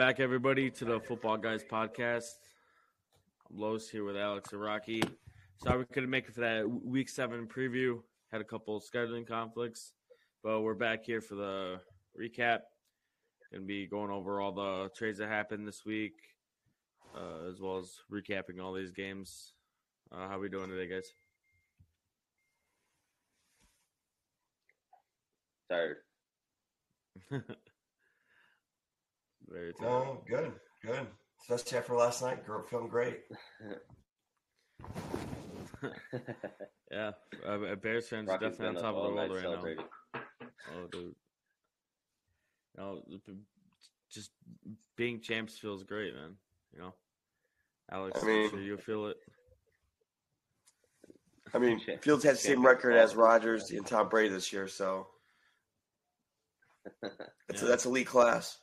Back, everybody, to the Football Guys podcast. I'm Los here with Alex and Rocky. Sorry we couldn't make it for that Week Seven preview. Had a couple scheduling conflicts, but we're back here for the recap. To be going over all the trades that happened this week, uh, as well as recapping all these games. Uh, how we doing today, guys? Tired. Very tired. No, good, good. Especially after last night, girl, feeling great. yeah, uh, Bears fans are Rocky's definitely on top of the world night right now. Oh, dude. You know, just being champs feels great, man. You know, Alex, I I mean- sure you'll feel it. I mean, Fields has the same record as ball. Rodgers and Tom Brady this year, so that's Yeah. that's elite class.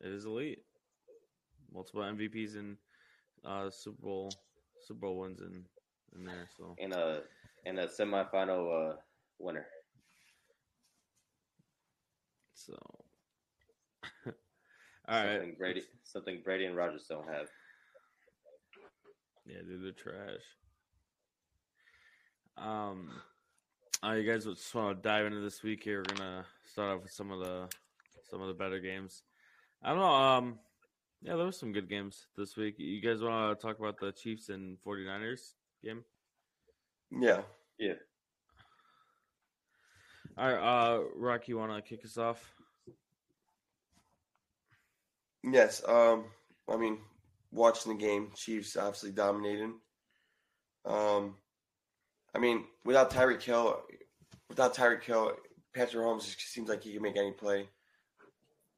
It is elite. Multiple MVPs and uh, Super Bowl Super Bowl wins in in there. So in a in a semifinal uh, winner. so. All right. something Brady something Brady and Rodgers don't have. Yeah, dude, they're trash. Um, uh, you guys just want to dive into this week here. We're gonna start off with some of the some of the better games. I don't know. Um, yeah, there was some good games this week. You guys want to talk about the Chiefs and 49ers game? Yeah. Yeah. All right, uh, Rocky, you want to kick us off? Yes. Um. I mean, watching the game, Chiefs obviously dominating. Um. I mean, without Tyreek Hill, without Tyreek Hill, Patrick Mahomes just seems like he can make any play.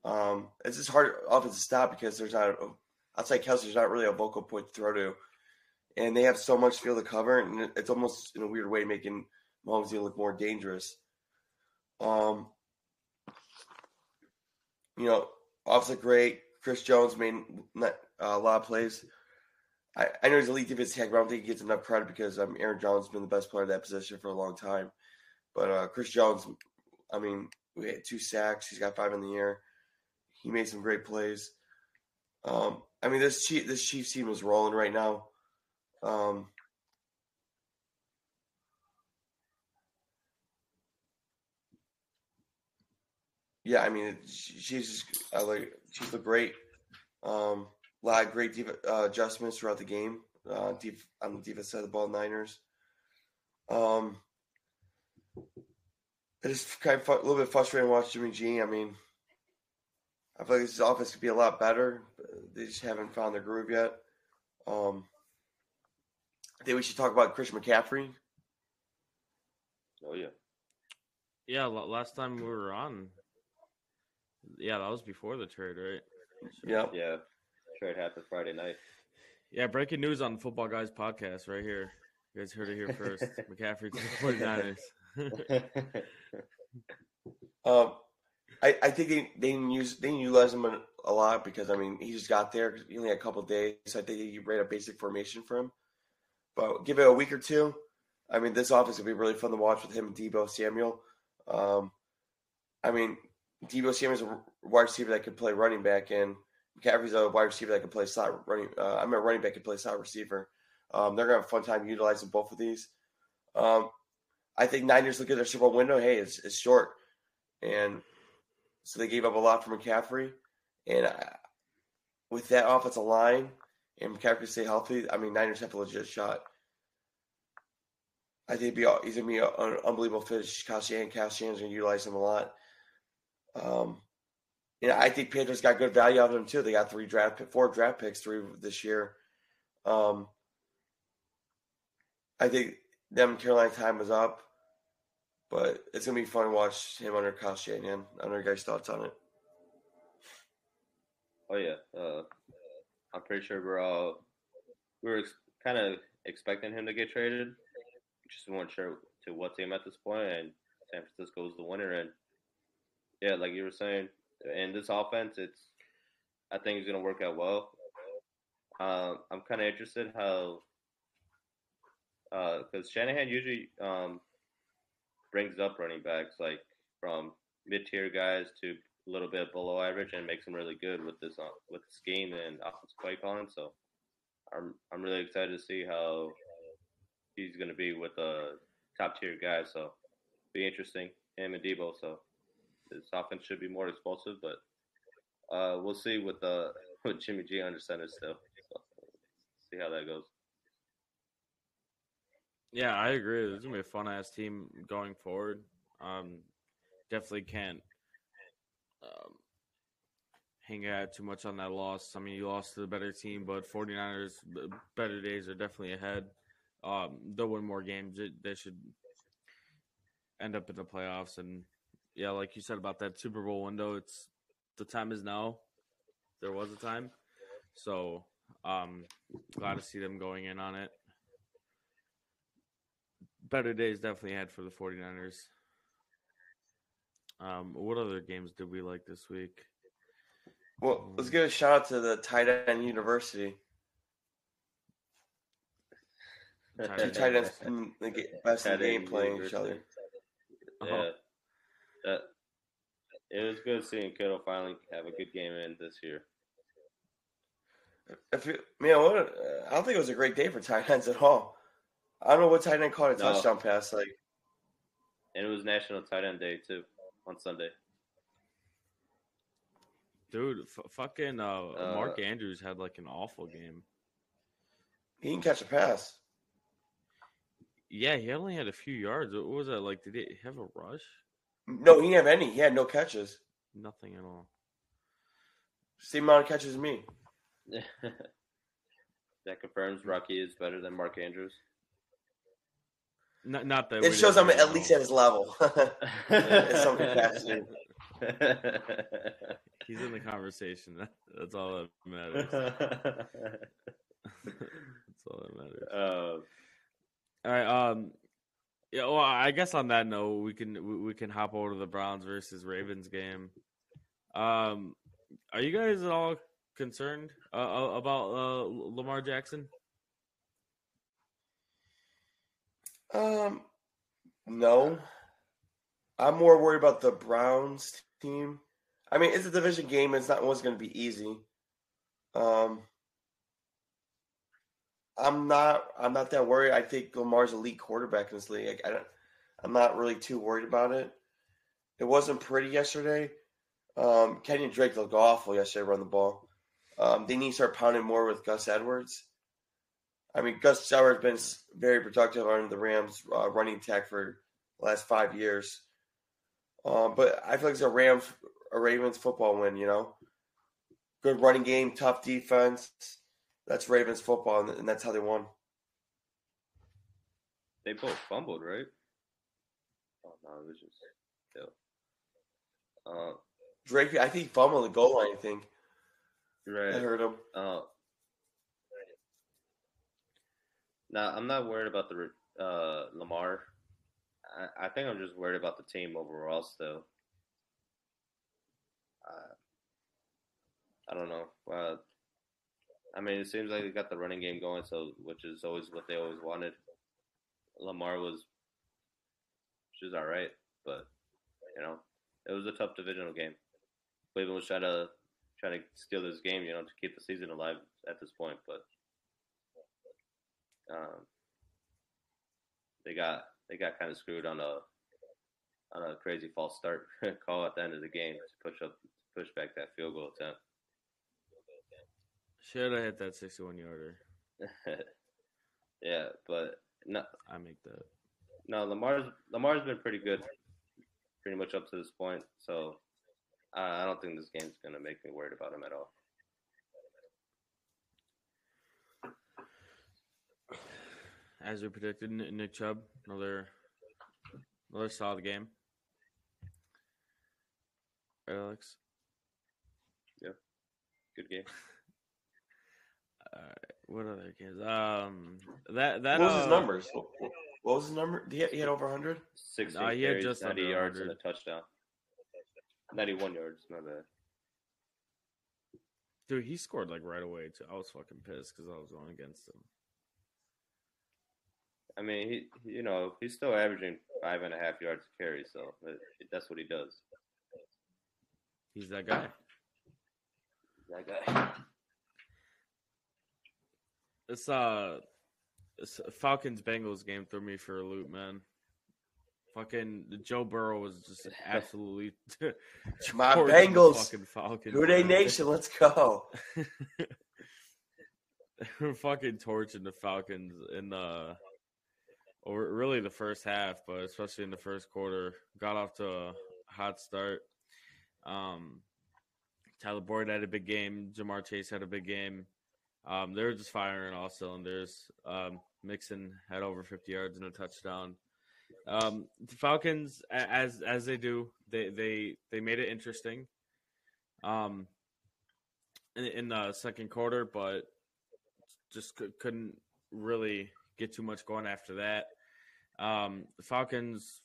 Um, it's just hard offense to stop because there's not outside Kelce. There's not really a vocal point to throw to, and they have so much field to cover, and it's almost in a weird way making Mahomes look more dangerous. Um, you know, obviously great. Chris Jones made not, uh, a lot of plays. I, I know he's elite defensive tackle, but I don't think he gets enough credit because um, Aaron Jones has been the best player at that position for a long time. But uh, Chris Jones, I mean, we had two sacks. He's got five in the year. He made some great plays. Um, I mean, this Chief, this Chiefs team is rolling right now. Um, yeah, I mean, she's I like she's look great. Um, a lot of great def- uh, adjustments throughout the game. Uh, on the defense side of the ball, Niners. Um, it's kind of a little bit frustrating watching Jimmy G. I mean, I feel like this offense could be a lot better. They just haven't found their groove yet. Um, I think we should talk about Christian McCaffrey. Oh yeah. Yeah, la- last time we were on. Yeah, that was before the trade, right? Yeah, Yeah. Trade happened Friday night. Yeah, breaking news on the Football Guys podcast right here. You guys heard it here first. McCaffrey to the 49ers. Um, I, I think they they use they utilize him a, lot because I mean he just got there. He only had a couple days. So I think he ran a basic formation for him. But give it a week or two. I mean, this offense will be really fun to watch with him and Deebo Samuel. Um, I mean, Deebo Samuel's a wide receiver that could play running back, and McCaffrey's a wide receiver that can play slot running. Uh, I'm a running back can play slot receiver. Um, they're gonna have a fun time utilizing both of these. Um, I think Niners look at their Super Bowl window. Hey, it's, it's short, and so they gave up a lot for McCaffrey. And uh, with that offensive line and McCaffrey stay healthy, I mean Niners have a legit shot. I think be, he's gonna be an unbelievable fit. Kyle Shanahan, Kyle Shanahan's gonna utilize him a lot. Um, yeah, I think Panthers got good value out of him too. They got three draft, four draft picks, three this year. Um, I think them Carolina time is up, but it's gonna be fun to watch him under Kyle Shanahan. I don't know your guys' thoughts on it. Oh yeah. Uh, I'm pretty sure we're all we were ex- kind of expecting him to get traded. Just weren't sure to what team at this point, and San Francisco the winner. And yeah, like you were saying, in this offense, it's I think it's gonna work out well. Um, I'm kind of interested how because Shanahan usually um, brings up running backs like from mid tier guys to a little bit below average and makes them really good with this uh, with this game and offensive play calling. So I'm I'm really excited to see how he's going to be with a top tier guy. So be interesting him and Deebo. So his offense should be more explosive, but uh, we'll see with the with Jimmy G under center still. So see how that goes. Yeah, I agree. Is gonna be a fun ass team going forward. Um, definitely can't um, hang out too much on that loss. I mean, you lost to the better team, but 49ers better days are definitely ahead. Um, they'll win more games. They- They should end up in the playoffs. And yeah, like you said about that Super Bowl window, it's the time is now. There was a time, so um, glad to see them going in on it better days definitely had for the 49ers. Um, what other games did we like this week? Well, let's give a shout out to the tight end university. Tight Two tight ends university. in the ga- best in the game playing each other. university. Uh-huh. Yeah. That, it was good seeing Kittle finally have a good game in this year. If it, man, what, a- I don't think it was a great day for tight ends at all. I don't know what tight end caught a No. touchdown pass. Like, And it was National Tight End Day too on Sunday. Dude, f- fucking uh, Uh, Mark Andrews had like an awful game. he didn't catch a pass. Yeah, he only had a few yards. What was that like? Did he have a rush? No, he didn't have any. He had no catches. Nothing at all. Same amount of catches as me. that confirms Rocky is better than Mark Andrews. Not, not that It shows didn't I'm at know. least at his level. In some capacity. He's in the conversation. That's all that matters. That's all that matters. uh, All right. Um. Yeah. Well, I guess on that note, we can we, we can hop over to the Browns versus Ravens game. Um, are you guys at all concerned uh, uh, about uh, Lamar Jackson? Um, no. I'm more worried about the Browns team. I mean, it's a division game. It's not always going to be easy. Um, I'm not. I'm not that worried. I think Lamar's elite quarterback in this league. Like, I don't. I'm not really too worried about it. It wasn't pretty yesterday. Um, Kenyon Drake looked awful yesterday Run the ball. Um, they need to start pounding more with Gus Edwards. I mean, Gus Edwards has been very productive on the Rams' uh, running attack for the last five years. Um, but I feel like it's a Rams, a Ravens football win. You know, good running game, tough defense. That's Ravens football, and, and that's how they won. they both fumbled, right? Oh no, it was just yeah. Uh, Drake, I think, fumbled the goal line. I think right. I heard him. Uh, now I'm not worried about the uh, Lamar. I, I think I'm just worried about the team overall. Still, uh, I don't know. Uh, I mean, it seems like they got the running game going, so which is always what they always wanted. Lamar was, which is all right, but you know, it was a tough divisional game. Cleveland was trying to trying to steal this game, you know, to keep the season alive at this point, but um, they got they got kind of screwed on a on a crazy false start call at the end of the game to push up push back that field goal attempt. Should have hit that sixty-one yarder. yeah, but no, I make that. no, Lamar's Lamar's been pretty good, pretty much up to this point. So uh, I don't think this game's gonna make me worried about him at all. As we predicted, Nick Chubb, another another solid game. Right, Alex. Yeah, good game. All right. What other games? Um, that that What was his uh, numbers? What, what was his number? He had, he had over 100. Sixteen Nah, he had carries, just ninety under yards and a touchdown. Ninety-one yards, my bad. Dude, he scored like right away too. I was fucking pissed because I was going against him. I mean, he, he- you know, he's still averaging five and a half yards a carry, so that's what he does. He's that guy. That guy. This uh, this Falcons Bengals game threw me for a loop, man. Fucking Joe Burrow was just absolutely My Bengals. Fucking Falcons. Who they nation? Let's go. We're fucking torching the Falcons in the or really the first half, but especially in the first quarter. Got off to a hot start. Um, Tyler Boyd had a big game. Ja'Marr Chase had a big game. Um, they were just firing all cylinders. Um, Mixon had over 50 yards and a touchdown. Um, the Falcons, as as they do, they they they made it interesting. Um, in, in the second quarter, but just cou- couldn't really get too much going after that. Um, the Falcons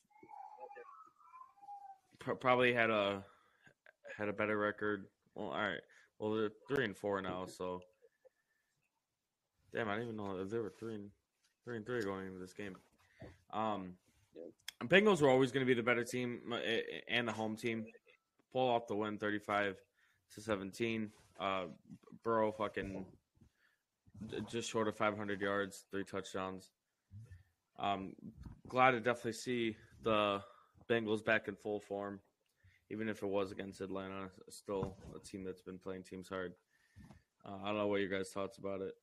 pr- probably had a had a better record. Well, all right. Well, they're three and four now, so damn, I didn't even know that they were three and three and three going into this game. Um, Bengals were always going to be the better team uh, and the home team. Pull off the win, thirty-five to seventeen. Uh, Burrow fucking just short of 500 yards, three touchdowns. Um, glad to definitely see the Bengals back in full form, even if it was against Atlanta. Still a team that's been playing teams hard. Uh, I don't know what your guys' thoughts about it.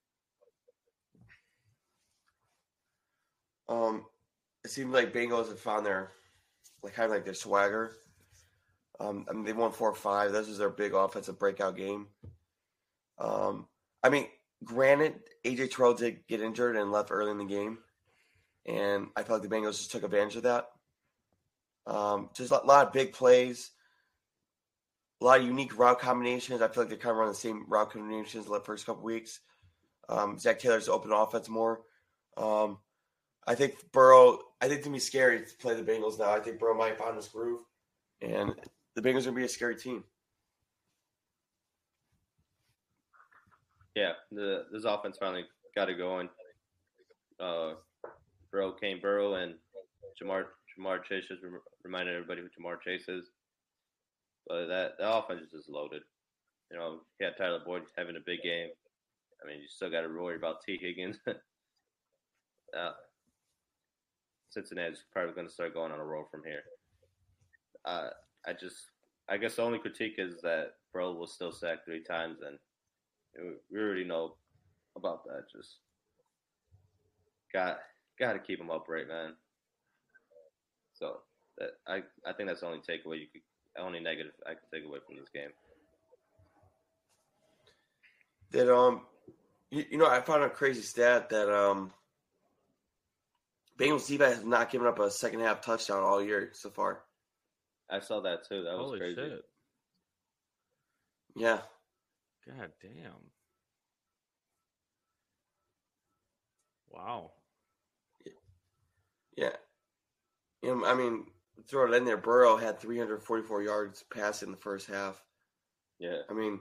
Um, it seemed like Bengals have found their like kind of like their swagger. Um, I mean they won four or five. This is their big offensive breakout game. Um, I mean, granted, AJ Terrell did get injured and left early in the game, and I felt like the Bengals just took advantage of that. Um, just a lot of big plays, a lot of unique route combinations. I feel like they kind of run the same route combinations the first couple weeks. Um, Zac Taylor's open offense more. Um, I think Burrow. I think to be scary to play the Bengals now. I think Burrow might find his groove, and the Bengals are gonna be a scary team. Yeah, the this offense finally got it going. Uh, Burrow came Burrow and Ja'Marr Ja'Marr Chase just rem- reminded everybody who Ja'Marr Chase is. But that the offense is just loaded. You know, you had Tyler Boyd having a big game. I mean, you still got to worry about Tee Higgins. uh, Cincinnati's probably going to start going on a roll from here. Uh, I just, I guess the only critique is that Burrow will still sack three times, and we already know about that. Just got got to keep him upright, man. So that I I think that's the only takeaway you could, only negative I can take away from this game. That um, you, you know, I found a crazy stat that um, Bengals defense has not given up a second half touchdown all year so far. I saw that too. That was Holy crazy. shit! Yeah, God damn! Wow. yeah. You know, I mean, throw it in there. Burrow had 344 yards passing in the first half. Yeah, I mean,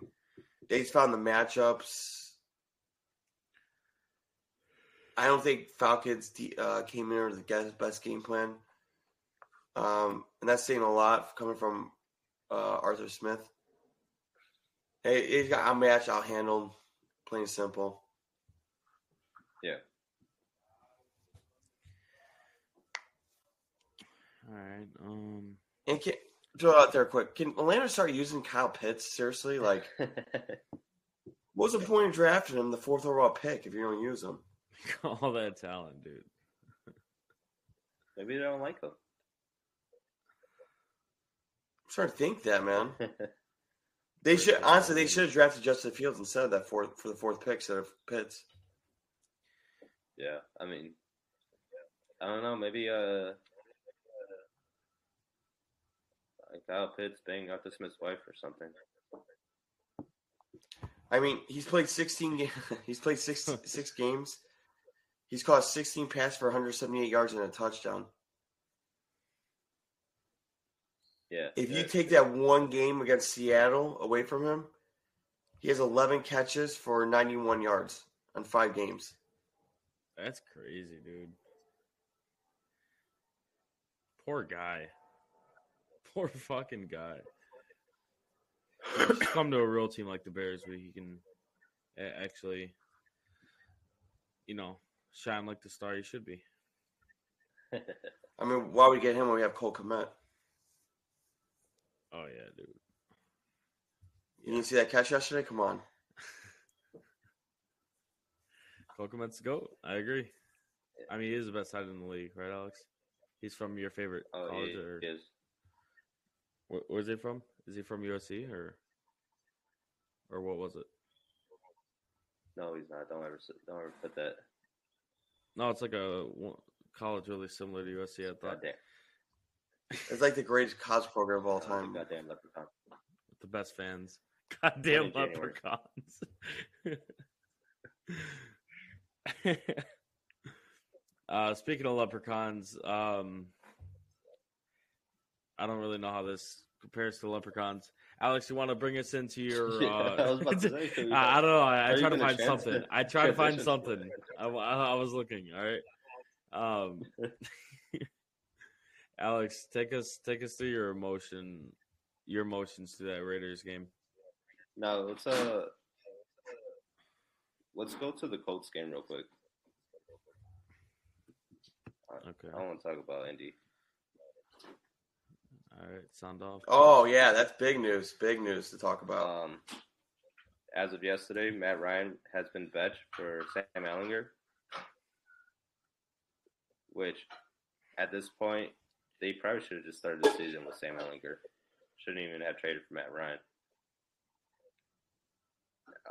they found the matchups. I don't think Falcons uh, came in with the best- best game plan, um, and that's saying a lot coming from uh, Arthur Smith. Hey, he's got a match I'll handle, plain and simple. yeah. All right. Um. And can throw out there quick. Can Atlanta start using Kyle Pitts seriously? Like, what's the point of drafting him the fourth overall pick if you don't use him? All that talent, dude. Maybe they don't like him. I'm starting to think that, man. They should honestly they should have drafted Justin Fields instead of that fourth for the fourth pick instead of Pitts. yeah, I mean, I don't know. Maybe uh, like Kyle Pitts banged Arthur Smith's wife or something. I mean, he's played 16 games. he's played six six games. He's caught 16 passes for 178 yards and a touchdown. Yeah. If you take that one game against Seattle away from him, he has 11 catches for 91 yards on five games. That's crazy, dude. Poor guy. Poor fucking guy. come to a real team like the Bears where he can actually, you know, shine like the star he should be. I mean, why would we get him when we have Cole Kmet? Oh yeah, dude. You didn't see that catch yesterday? Come on. Kokomet's go. I agree. I mean, he is the best side in the league, right, Alex? He's from your favorite Oh, college, he, or he is. where, where's he from? Is he from USC or or what was it? No, he's not. Don't ever, don't ever put that. No, it's like a college really similar to USC. I thought Goddamn, It's like the greatest college program of all time. goddamn leprechaun. with the best fans. Goddamn Funny leprechauns. uh, speaking of leprechauns, um, I don't really know how this compares to leprechauns. Alex, you want to bring us into your? Yeah, Uh, I was to say, should we I, I don't know. I, I Are try to find trans- something. I try to find something. I, I, I was looking. All right. Um, Alex, take us take us through your emotion, your emotions to that Raiders game. No, let's uh, let's go to the Colts game real quick. Okay. I want to talk about Indy. All right. Sound off. Oh yeah, that's big news. Big news to talk about. Um, as of yesterday, Matt Ryan has been benched for Sam Ehlinger, which at this point they probably should have just started the season with Sam Ehlinger. Shouldn't even have traded for Matt Ryan.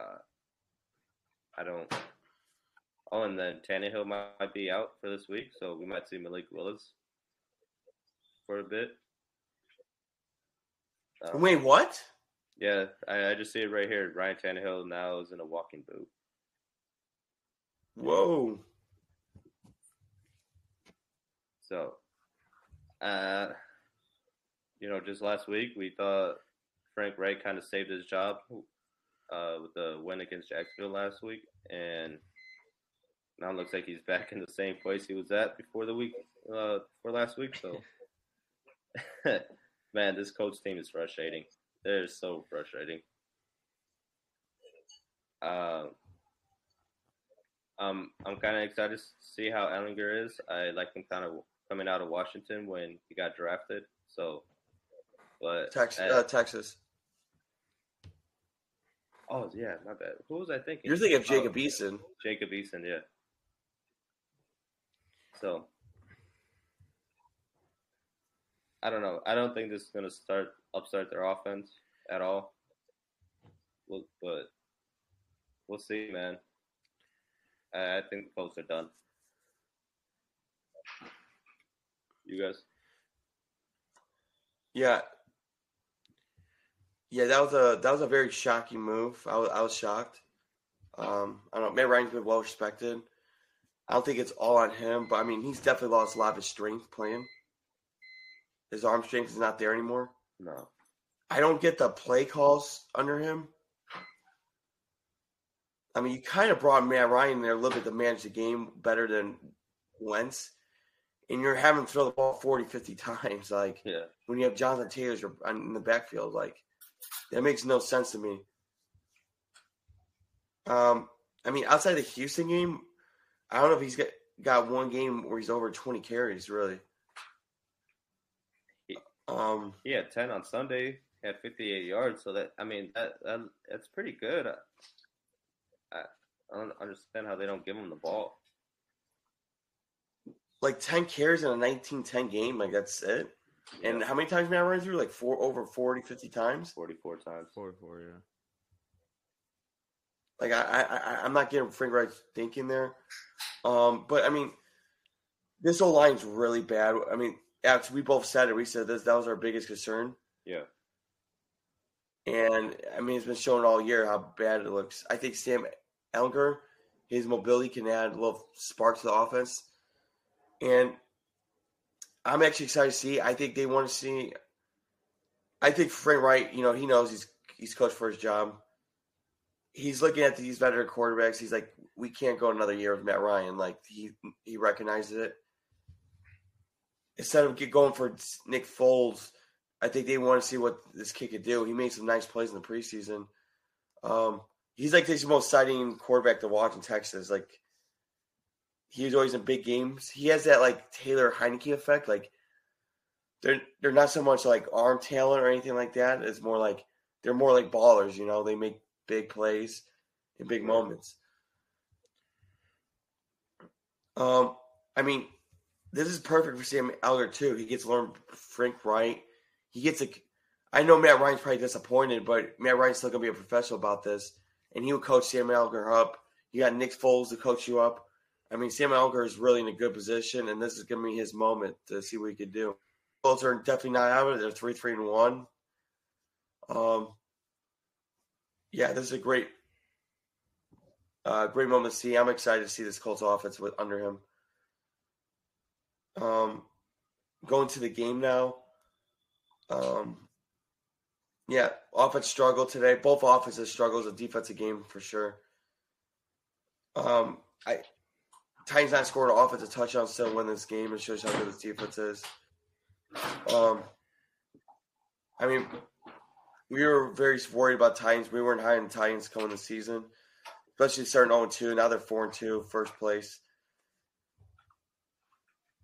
Uh, I don't. Oh, and then Tannehill might, be out for this week, so we might see Malik Willis for a bit. Um, Wait, what? yeah, I, I just see it right here. Ryan Tannehill now is in a walking boot. Whoa. So, uh, you know, just last week we thought Frank Reich kind of saved his job uh, with the win against Jacksonville last week, and now it looks like he's back in the same place he was at before the week, uh, for last week. So, man, this coach team is frustrating. They're so frustrating. Um, um, I'm kind of excited to see how Ehlinger is. I like him kind of coming out of Washington when he got drafted. So, but Texas. uh, Uh, Texas. oh yeah, my bad. Who was I thinking? You're thinking of Jacob Oh, Eason. Jacob Eason, yeah. So, I don't know. I don't think this is going to start upstart their offense at all. Well, but we'll see, man. I, I think the Colts are done. You guys? Yeah. Yeah, that was a that was a very shocking move. I was I was shocked. Um, I don't know. Matt Ryan's been well respected. I don't think it's all on him, but I mean he's definitely lost a lot of his strength playing. His arm strength is not there anymore. No. I don't get the play calls under him. I mean, you kind of brought Matt Ryan there a little bit to manage the game better than Wentz. And you're having to throw the ball 40, 50 times. Like, Yeah. when you have Jonathan Taylor's in the backfield, like, that makes no sense to me. Um, I mean, outside the Houston game, I don't know if he's got, got one game where he's over 20 carries, really. Um, He had 10 on Sunday, had 58 yards. So, that, I mean, that, that that's pretty good. I, I don't understand how they don't give him the ball. Like 10 carries in a 19-10 game, like that's it. And how many times Matt Ryan through? Like four over 40, 50 times. 44 times. Four four, yeah. Like I, I, I I'm not getting Frank Reich thinking there. Um, but I mean, this whole line's really bad. I mean, after we both said it, we said this that was our biggest concern. Yeah. And I mean, it's been shown all year how bad it looks. I think Sam Elger, his mobility can add a little spark to the offense. And I'm actually excited to see. I think they want to see. I think Frank Reich, you know, he knows he's he's coached for his job. He's looking at these veteran quarterbacks. He's like, we can't go another year with Matt Ryan. Like he he recognizes it. Instead of get going for Nick Foles, I think they want to see what this kid could do. He made some nice plays in the preseason. Um, he's like the most exciting quarterback to watch in Texas. Like he's always in big games. He has that like Taylor Heinicke effect. Like they're they're not so much like arm talent or anything like that. It's more like they're more like ballers. You know, they make big plays in big moments. Um, I mean, this is perfect for Sam Elder too. He gets to learn Frank Reich. He gets a. I know Matt Ryan's probably disappointed, but Matt Ryan's still gonna be a professional about this, and he will coach Sam Elder up. You got Nick Foles to coach you up. I mean, Sam Elgar is really in a good position, and this is gonna be his moment to see what he could do. Colts are definitely not out of it. They're three, three, and one. Um, yeah, this is a great, uh, great moment to see. I'm excited to see this Colts offense with under him. Um, going to the game now. Um, yeah, offense struggled today. Both offenses struggled. A defensive game for sure. Um, I Titans not scored an offensive touchdown still win this game. It shows how good this defense is. Um, I mean, we were very worried about Titans. We weren't high on Titans coming this season, especially starting 0 2. Now they're 4 2, first place.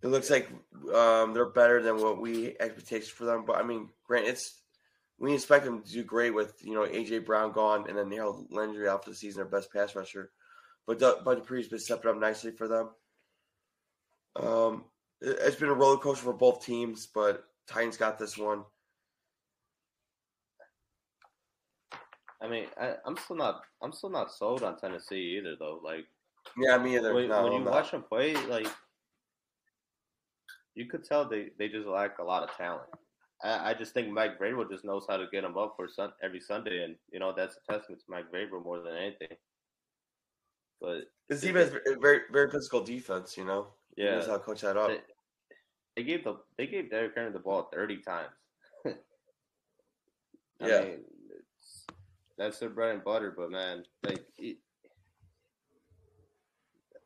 It looks like um, they're better than what we expectations for them. But I mean, Grant, it's we expect them to do great with you know AJ Brown gone and then Harold Landry out the season, their best pass rusher. But Bud Dupree's been stepping up nicely for them. Um, it's been a roller coaster for both teams, but Titans got this one. I mean, I, am still not. I'm still not sold on Tennessee either, though. Like, yeah, me either. When, no, when you I'm watch them play, like, you could tell they, they just lack a lot of talent. I, I just think Mike Vrabel just knows how to get them up for sun, every Sunday, and you know that's a testament to Mike Vrabel more than anything. But this team has very very physical defense. You know, he yeah, knows how coach that up. they, they gave the they gave Derrick Henry the ball thirty times. I Yeah. mean, it's, that's their bread and butter. But man, like it,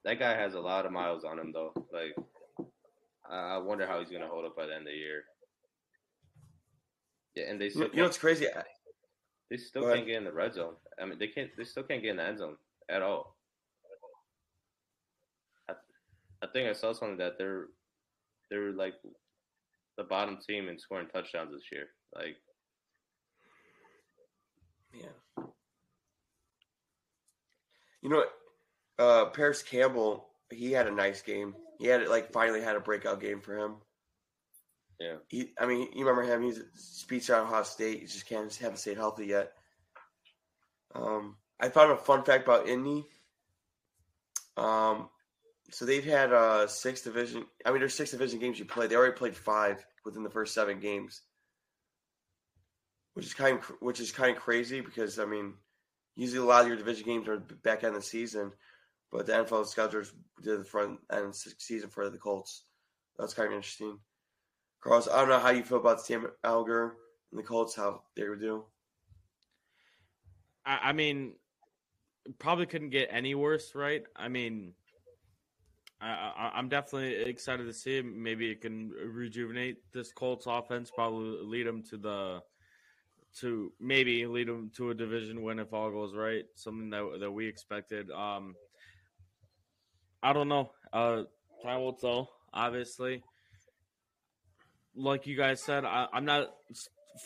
that guy has a lot of miles on him, though. Like, I wonder how he's gonna hold up by the end of the year. Yeah, and they still you know what's crazy? they still can't get in the red zone. I mean, they can't. They still can't get in the end zone at all. I, I think I saw something that they're they're like the bottom team in scoring touchdowns this year. Like, Yeah. You know what? Uh, Parris Campbell, he had a nice game. He had like finally had a breakout game for him. yeah, He, I mean, you remember him? He's a speech out of Ohio State. He just can't haven't stayed healthy yet. Um, I found a fun fact about Indy. Um, so they've had uh six division. I mean, there's six division games you play. They already played five within the first seven games, which is kind of which is kind of crazy because I mean, usually a lot of your division games are back end of the season, but the NFL schedules did the front end season for the Colts. That's kind of interesting. Carlos, I don't know how you feel about Sam Alger and the Colts, how they would do. I, I mean, probably couldn't get any worse, right? I mean, I, I, I'm definitely excited to see it. Maybe it can rejuvenate this Colts offense. Probably lead them to the to maybe lead them to a division win if all goes right. Something that that we expected. Um, I don't know. Uh, time will tell. Obviously, like you guys said, I, I'm not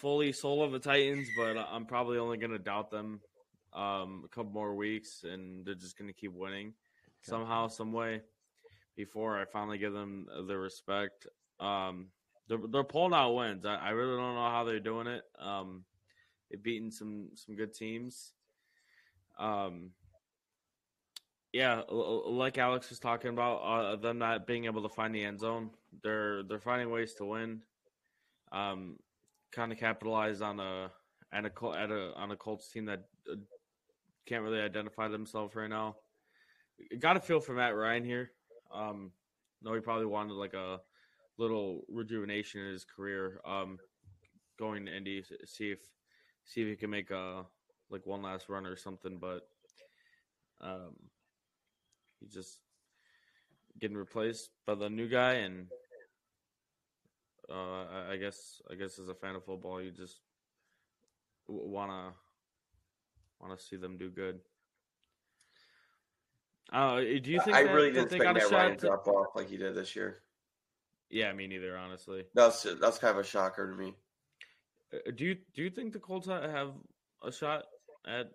fully sold on the Titans, but I'm probably only going to doubt them um, a couple more weeks, and they're just going to keep winning somehow, some way before I finally give them the respect. Um, they're, they're pulling out wins. I, I really don't know how they're doing it. Um, they've beaten some some good teams. Um, yeah, l- like Alex was talking about, uh, them not being able to find the end zone. They're they're finding ways to win. Um, kind of capitalize on a and a at a on a Colts team that uh, can't really identify themselves right now. Got a feel for Matt Ryan here. Um, no, he probably wanted like a little rejuvenation in his career. Um, going to Indy, see if see if he can make a like one last run or something. But um, he just getting replaced by the new guy, and Uh, I, I guess I guess as a fan of football, you just wanna wanna see them do good. Uh, do you think I that, really didn't they expect got a Matt Ryan to drop off like he did this year. Yeah, me neither. Honestly, That's that's kind of a shocker to me. Uh, do you do you think the Colts have a shot at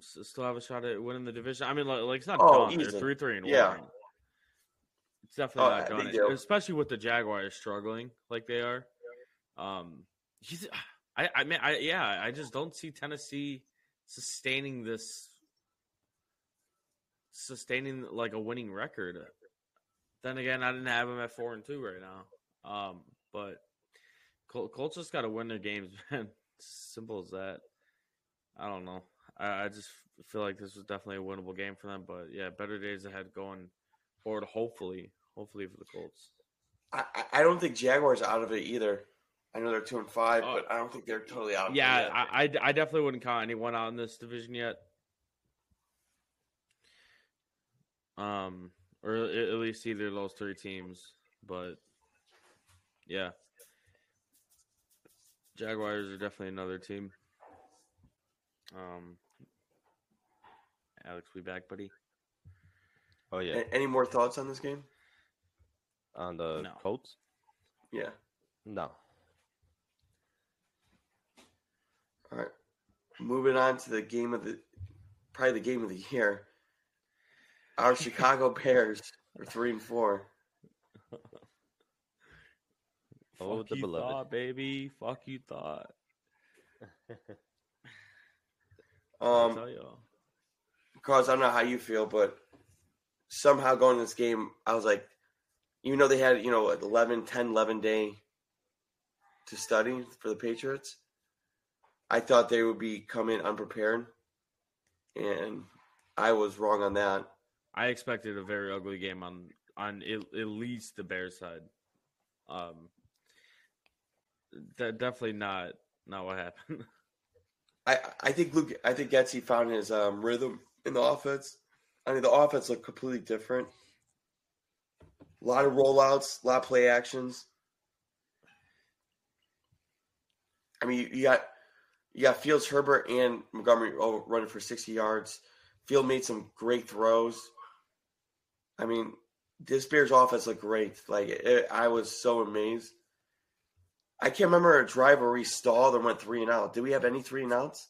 still have a shot at winning the division? I mean, like, like it's not Oh, done. They're three three and Yeah. one. It's definitely Oh, not done, do. especially with the Jaguars struggling like they are. Um, he's, I, I mean, I yeah, I just don't see Tennessee sustaining this, sustaining like a winning record. Then again, I didn't have them at four and two right now. Um, but Col- Colts just got to win their games, man. Simple as that. I don't know. I, I just feel like this was definitely a winnable game for them. But yeah, better days ahead going forward. Hopefully, hopefully for the Colts. I, I- don't think Jaguars out of it either. I know they're two and five, Oh. but I don't think they're totally out. of Yeah. I, I, I definitely wouldn't count anyone out in this division yet. Um, or at at least either of those three teams. But yeah, Jaguars are definitely another team. Um, Alex, we back, buddy. Oh yeah, A- Any more thoughts on this game? on the No. Colts. Yeah. No. All right. Moving on to the game of the probably the game of the year. Our Chicago Bears are three and four. Oh, Fuck the you beloved. thought, baby. Fuck you thought. Um, tell y'all. Carlos, I don't know how you feel, but somehow going to this game, I was like, even though they had, you know, like 11, 10, 11 day to study for the Patriots, I thought they would be coming unprepared. And I was wrong on that. I expected a very ugly game on on at, least the Bears side. Um, that definitely not not what happened. I, I think Luke I think Getsy found his um, rhythm in the offense. I mean the offense looked completely different. A lot of rollouts, a lot of play actions. I mean you, you got you got Fields Herbert and Montgomery all running for sixty yards. Field made some great throws. I mean, this Bears offense looked great. Like it, I was so amazed. I can't remember a drive where we stalled and went three and out. Did we have any three and outs?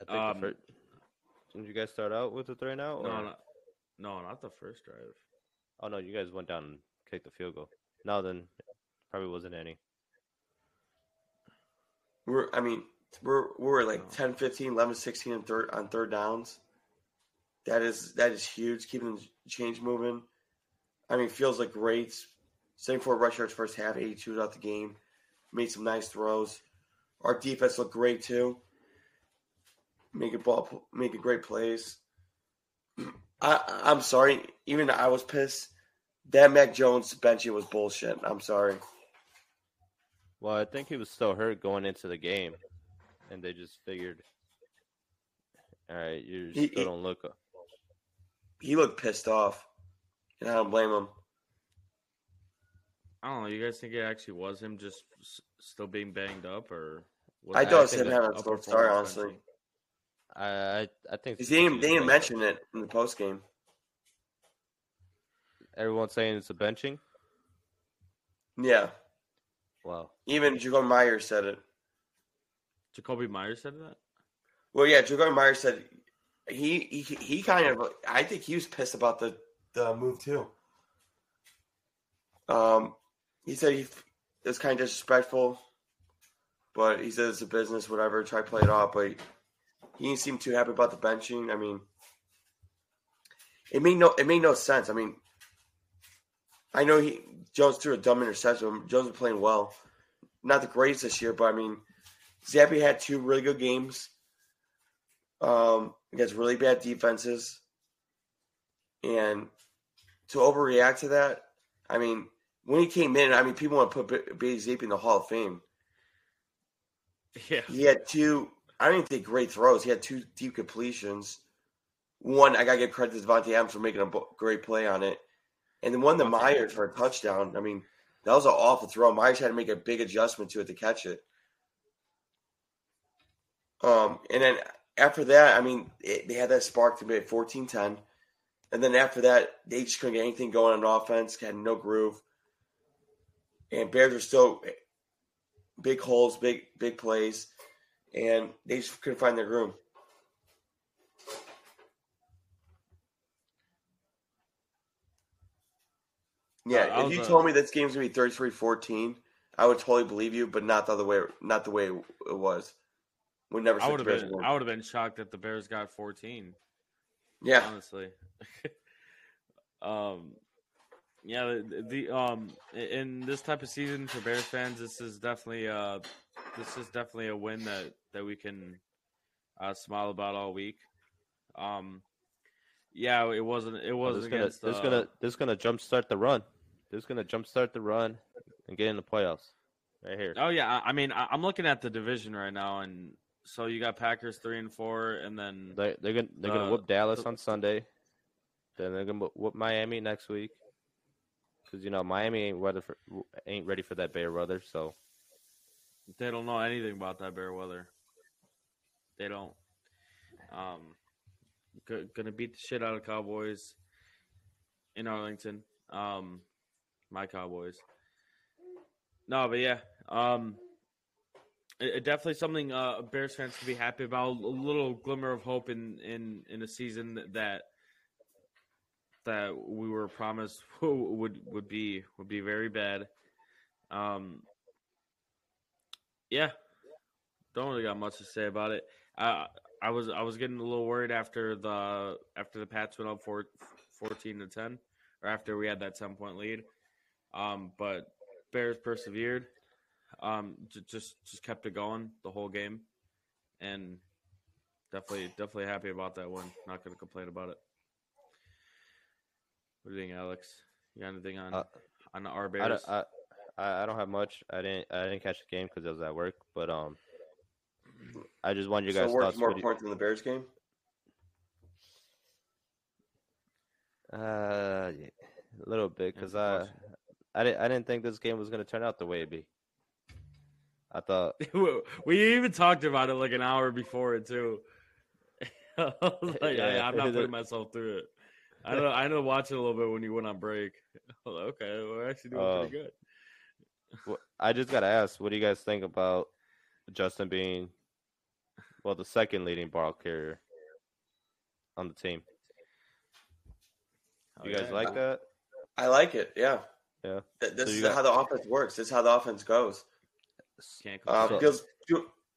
I think Um, the first, didn't you guys start out with a three now? no, or- no, no, not the first drive. Oh no, you guys went down and kicked the field goal. No, then probably wasn't any. We're I mean, we're we're like No. 10, 15, 11, 16 and third on third downs. That is that is huge, keeping the change moving. I mean, feels like great. Same for rush yards first half, 82 out the game. Made some nice throws. Our defense looked great too. Making ball, making great plays. I, I'm sorry, even I was pissed. That Mac Jones benching was bullshit. I'm sorry. Well, I think he was still hurt going into the game, and they just figured, all right, you still he- don't look. He looked pissed off, and I don't blame him. I don't know. You guys think it actually was him just s- still being banged up, or was I it thought it was him having a upper slow start, honestly. I I, I think They didn't, they he didn't mention it in the post game. Everyone's saying it's a benching. Yeah, Wow. even Jakobi Meyers said it. Jakobi Meyers said that. Well, yeah, Jakobi Meyers said he he, he kind of. I think he was pissed about the the move too. Um, he said he it was kind of disrespectful, but he said it's a business, whatever. Try to play it off, but he didn't seem too happy about the benching. I mean, it made no it made no sense. I mean, I know he Jones threw a dumb interception. Jones was playing well, not the greatest this year, but I mean, Zappe had two really good games um, against really bad defenses, and to overreact to that, I mean, when he came in, I mean, people want to put Bailey Zappe in the Hall of Fame. Yeah. He had two. I even think great throws. He had two deep completions. One, I gotta give credit to Davante Adams for making a great play on it. and then one to Meyers for a touchdown. I mean, that was an awful throw. Meyers had to make a big adjustment to it to catch it. Um, and then after that, I mean, it, they had that spark to be at 14-10. And then after that, they just couldn't get anything going on offense, had no groove. And Bears were still big holes, big big plays, and they just couldn't find their groove. Yeah, Uh, if you told me this game's gonna be 33-14, I would totally believe you, but not the other way. Not the way it was. We never. I would have been would win. I would have been shocked that the Bears got 14. Yeah, honestly. um, yeah, the, the um in this type of season for Bears fans, this is definitely uh this is definitely a win that that we can uh, smile about all week. Um, yeah, it wasn't it wasn't is gonna against this uh, gonna this gonna jumpstart the run. This gonna jumpstart the run and get in the playoffs. Right here. Oh yeah, I I mean I, I'm looking at the division right now, and so you got Packers three and four, and then They they're gonna they're gonna Uh, whoop Dallas on Sunday. Then they're gonna whoop Miami next week. Because you know Miami ain't weather for, ain't ready for that bear weather. So They don't know anything about that bear weather. They don't. Um, g- gonna beat the shit out of Cowboys in Arlington. Um, my Cowboys. No, but yeah. Um, definitely something uh Bears fans can be happy about. A little glimmer of hope in in in a season that that we were promised would would be would be very bad. Um, yeah, don't really got much to say about it. Uh, I was I was getting a little worried after the after the Pats went up for 14 to 10 or after we had that 10 point lead. Um, but Bears persevered. Um, j- just just kept it going the whole game, and definitely definitely happy about that one. Not going to complain about it. What do you think, Alex? You got anything on Uh, on our I Bears? don't, I, I I don't have much. I didn't I didn't catch the game because I was at work. But um, I just wanted you so guys worth thoughts. more What you- points in the Bears game. Uh, yeah, a little bit because I. I didn't I didn't think this game was gonna turn out the way it be. I thought we even talked about it like an hour before it too. I was like, Yeah. I, am not putting myself through it. I know. I know. Watch it a little bit when you went on break. Like, okay, we're actually doing Oh. pretty good. Wh- I just gotta ask, what do you guys think about Justin being, well, the second leading ball carrier on the team? Oh, You guys yeah. like that? I like it. Yeah. Yeah. Th- This So is got- how the offense works. This is how the offense goes. Can't Uh. Fields,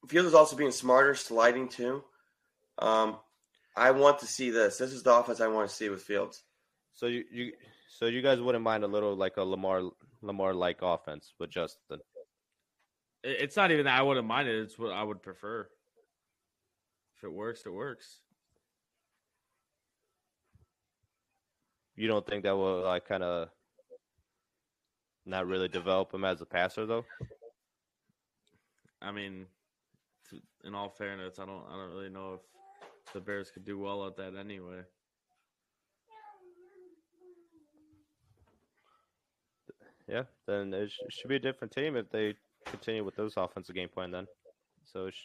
Fields is also being smarter, sliding too. Um, I want to see this. This is the offense I want to see with Fields. So you, you so you guys wouldn't mind a little like a Lamar Lamar like offense with Justin? It- it's not even that I wouldn't mind it. It's what I would prefer. If it works, it works. You don't think that will like kind of not really develop him as a passer though? I mean, in all fairness, I don't. I don't really know if the Bears could do well at that anyway. Yeah, then it should be a different team if they continue with those offensive game plan then. So it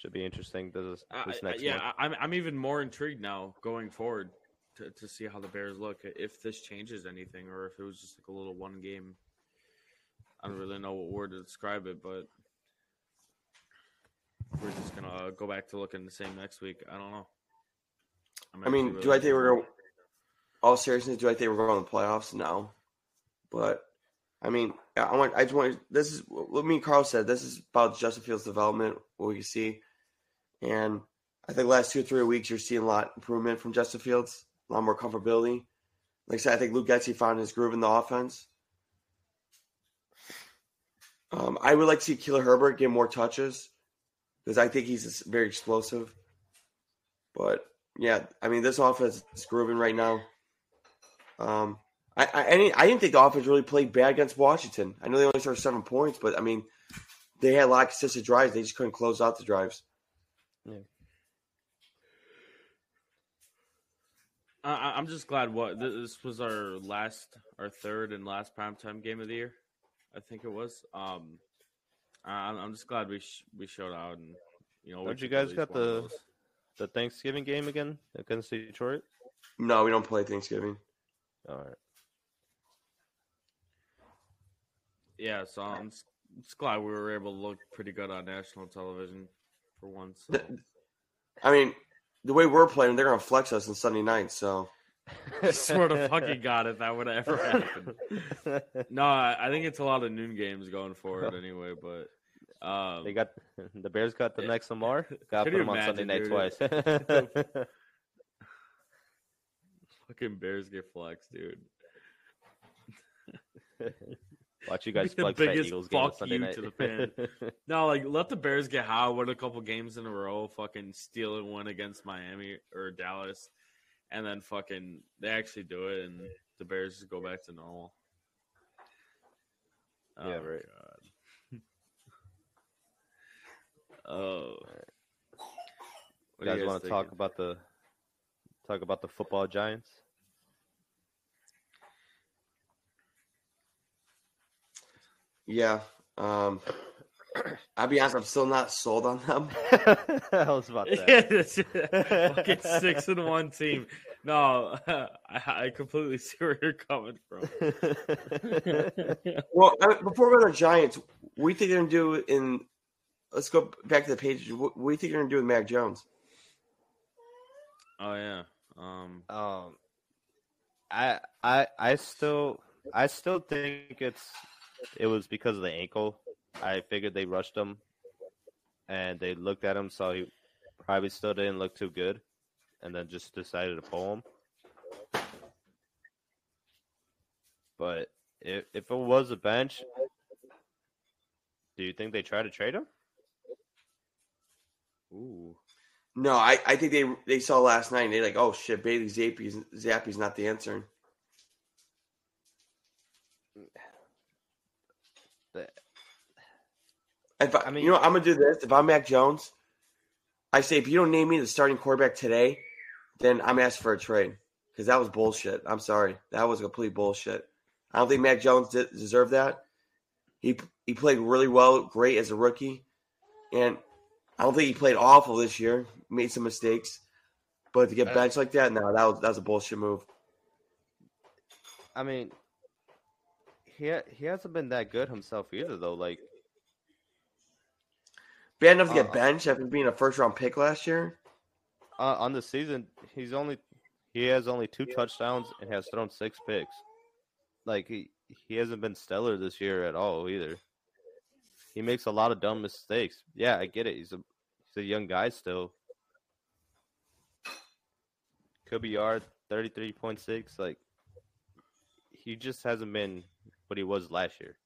should be interesting this I- this I- next yeah, one. I- I'm I'm even more intrigued now going forward to, to see how the Bears look if this changes anything or if it was just like a little one game. I don't really know what word to describe it, but we're just gonna go back to looking the same next week. I don't know. I'm I mean, actually do I think we're going? All seriousness, do I think we're going to the playoffs? No, but I mean, I want. I just want. This is what me and Carl said. This is about Justin Fields' development. What we see, and I think last two or three weeks you're seeing a lot of improvement from Justin Fields. A lot more comfortability. Like I said, I think Luke Getsy found his groove in the offense. Um, I would like to see Khalil Herbert get more touches because I think he's very explosive. But yeah, I mean, this offense is grooving right now. Um, I I, I didn't, I didn't think the offense really played bad against Washington. I know they only scored seven points, but I mean, they had a lot of consistent drives. They just couldn't close out the drives. Yeah. I- I'm just glad. What this was our last, our third and last primetime game of the year. I think it was. Um, I'm, I'm just glad we sh- we showed out and you know. we Don't you guys least got the the Thanksgiving game again against Detroit? No, we don't play Thanksgiving. All right. Yeah, so I'm just, just glad we were able to look pretty good on national television for once. So. I mean, the way we're playing, they're gonna flex us on Sunday night. So swear to fucking god if that would have ever happened. No, I, think it's a lot of noon games going forward anyway. But um, they got the Bears got the next Lamar. Got to Can put him on Sunday night twice. fucking Bears get flexed, dude. Watch you guys The flex that Eagles game fuck Sunday you night. to the fan. No, like let the Bears get hot, win a couple games in a row, fucking steal and win against Miami or Dallas, and then fucking they actually do it, and the Bears just go back to normal. Yeah, Oh, right. God. Oh. you guys want to talk about the talk about the football giants? yeah, um, I'll be honest, I'm still not sold on them. I was about that. Yeah, fucking six and one team. No, I, I completely see where you're coming from. Well, I mean, before we go to the Giants, what do you think they're gonna do in? Let's go back to the page. What, what do you think they're gonna do with Mac Jones? Oh yeah. Um. um, I I I still I still think it's it was because of the ankle. I figured they rushed him, and they looked at him, saw he probably still didn't look too good, and then just decided to pull him. But if if it was a bench, do you think they try to trade him? Ooh. No, I, I think they they saw last night and they're like, oh shit, Bailey Zappe's Zappe's not the answer. If I, I mean- you know, I'm gonna do this. If I'm Mac Jones, I say if you don't name me the starting quarterback today, then I'm asking for a trade because that was bullshit. I'm sorry, that was complete bullshit. I don't think Mac Jones de- deserved that. He he played really well, great as a rookie, and I don't think he played awful this year. Made some mistakes, but to get Uh, benched like that, no, that was that was a bullshit move. I mean, he he hasn't been that good himself either, though. Like, Bad enough to get Uh, benched after being a first round pick last year. uh, on the season, he's only he has only two touchdowns and has thrown six picks. Like he he hasn't been stellar this year at all either. He makes a lot of dumb mistakes. Yeah, I get it. He's a he's a young guy still. Could be yard thirty three point six. Like he just hasn't been what he was last year.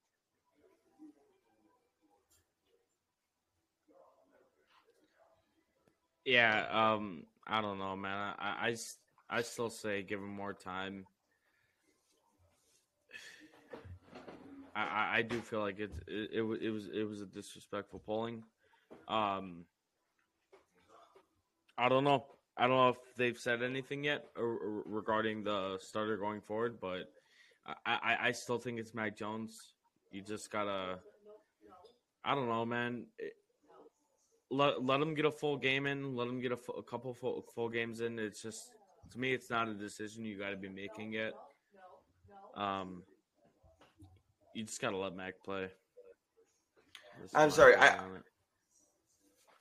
Yeah. Um. I don't know, man. I I still say give him more time. I, I, I do feel like it, it it it was it was a disrespectful polling. Um. I don't know. I don't know if they've said anything yet regarding the starter going forward, but I, I, I still think it's Mac Jones. You just gotta. I don't know, man. Let let him get a full game in. Let him get a, fu- a couple full, full games in. It's just to me, it's not a decision you got to be making yet. Um, you just gotta let Mac play. That's I'm sorry, I-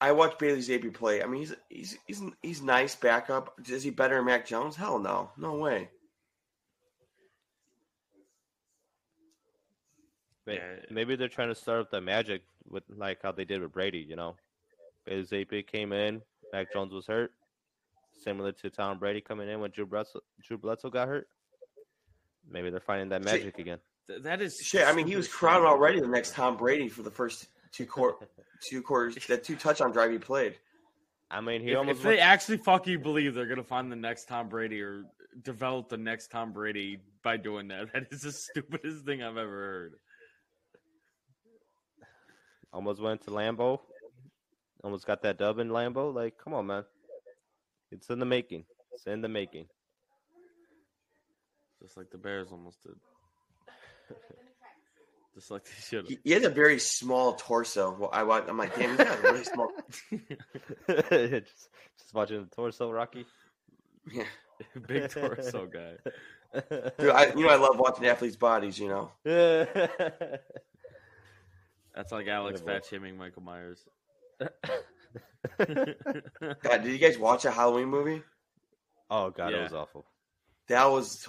I watched Bailey Zappe play. I mean, he's he's he's he's nice backup. Is he better than Mac Jones? Hell no, no way. May- Yeah. Maybe they're trying to start up the magic with like how they did with Brady, you know. Bailey Zappe came in, Mac Jones was hurt, similar to Tom Brady coming in when Drew Bledsoe, Drew Bledsoe got hurt. Maybe they're finding that See- magic again. Th- that is Shit, I mean, he was stupid crowded already. The next Tom Brady for the first two quarter, two quarters, that two touchdown drive he played. I mean, he If, almost if they went- actually fucking believe they're gonna find the next Tom Brady or develop the next Tom Brady by doing that, that is the stupidest thing I've ever heard. almost went to Lambeau, almost got that dub in Lambeau. Like, come on, man, it's in the making. It's in the making. Just like the Bears almost did. Just like they should He, he has a very small torso. Well, I wa- I'm like, damn, he's got a really small. just, just watching the torso, Rocky. Yeah. Big torso guy. Dude, I, you know, I love watching athletes' bodies. You know, That's like Alex Whatever. fat shaming Michael Myers. God, did you guys watch a Halloween movie? oh god, Yeah. it was awful. That was.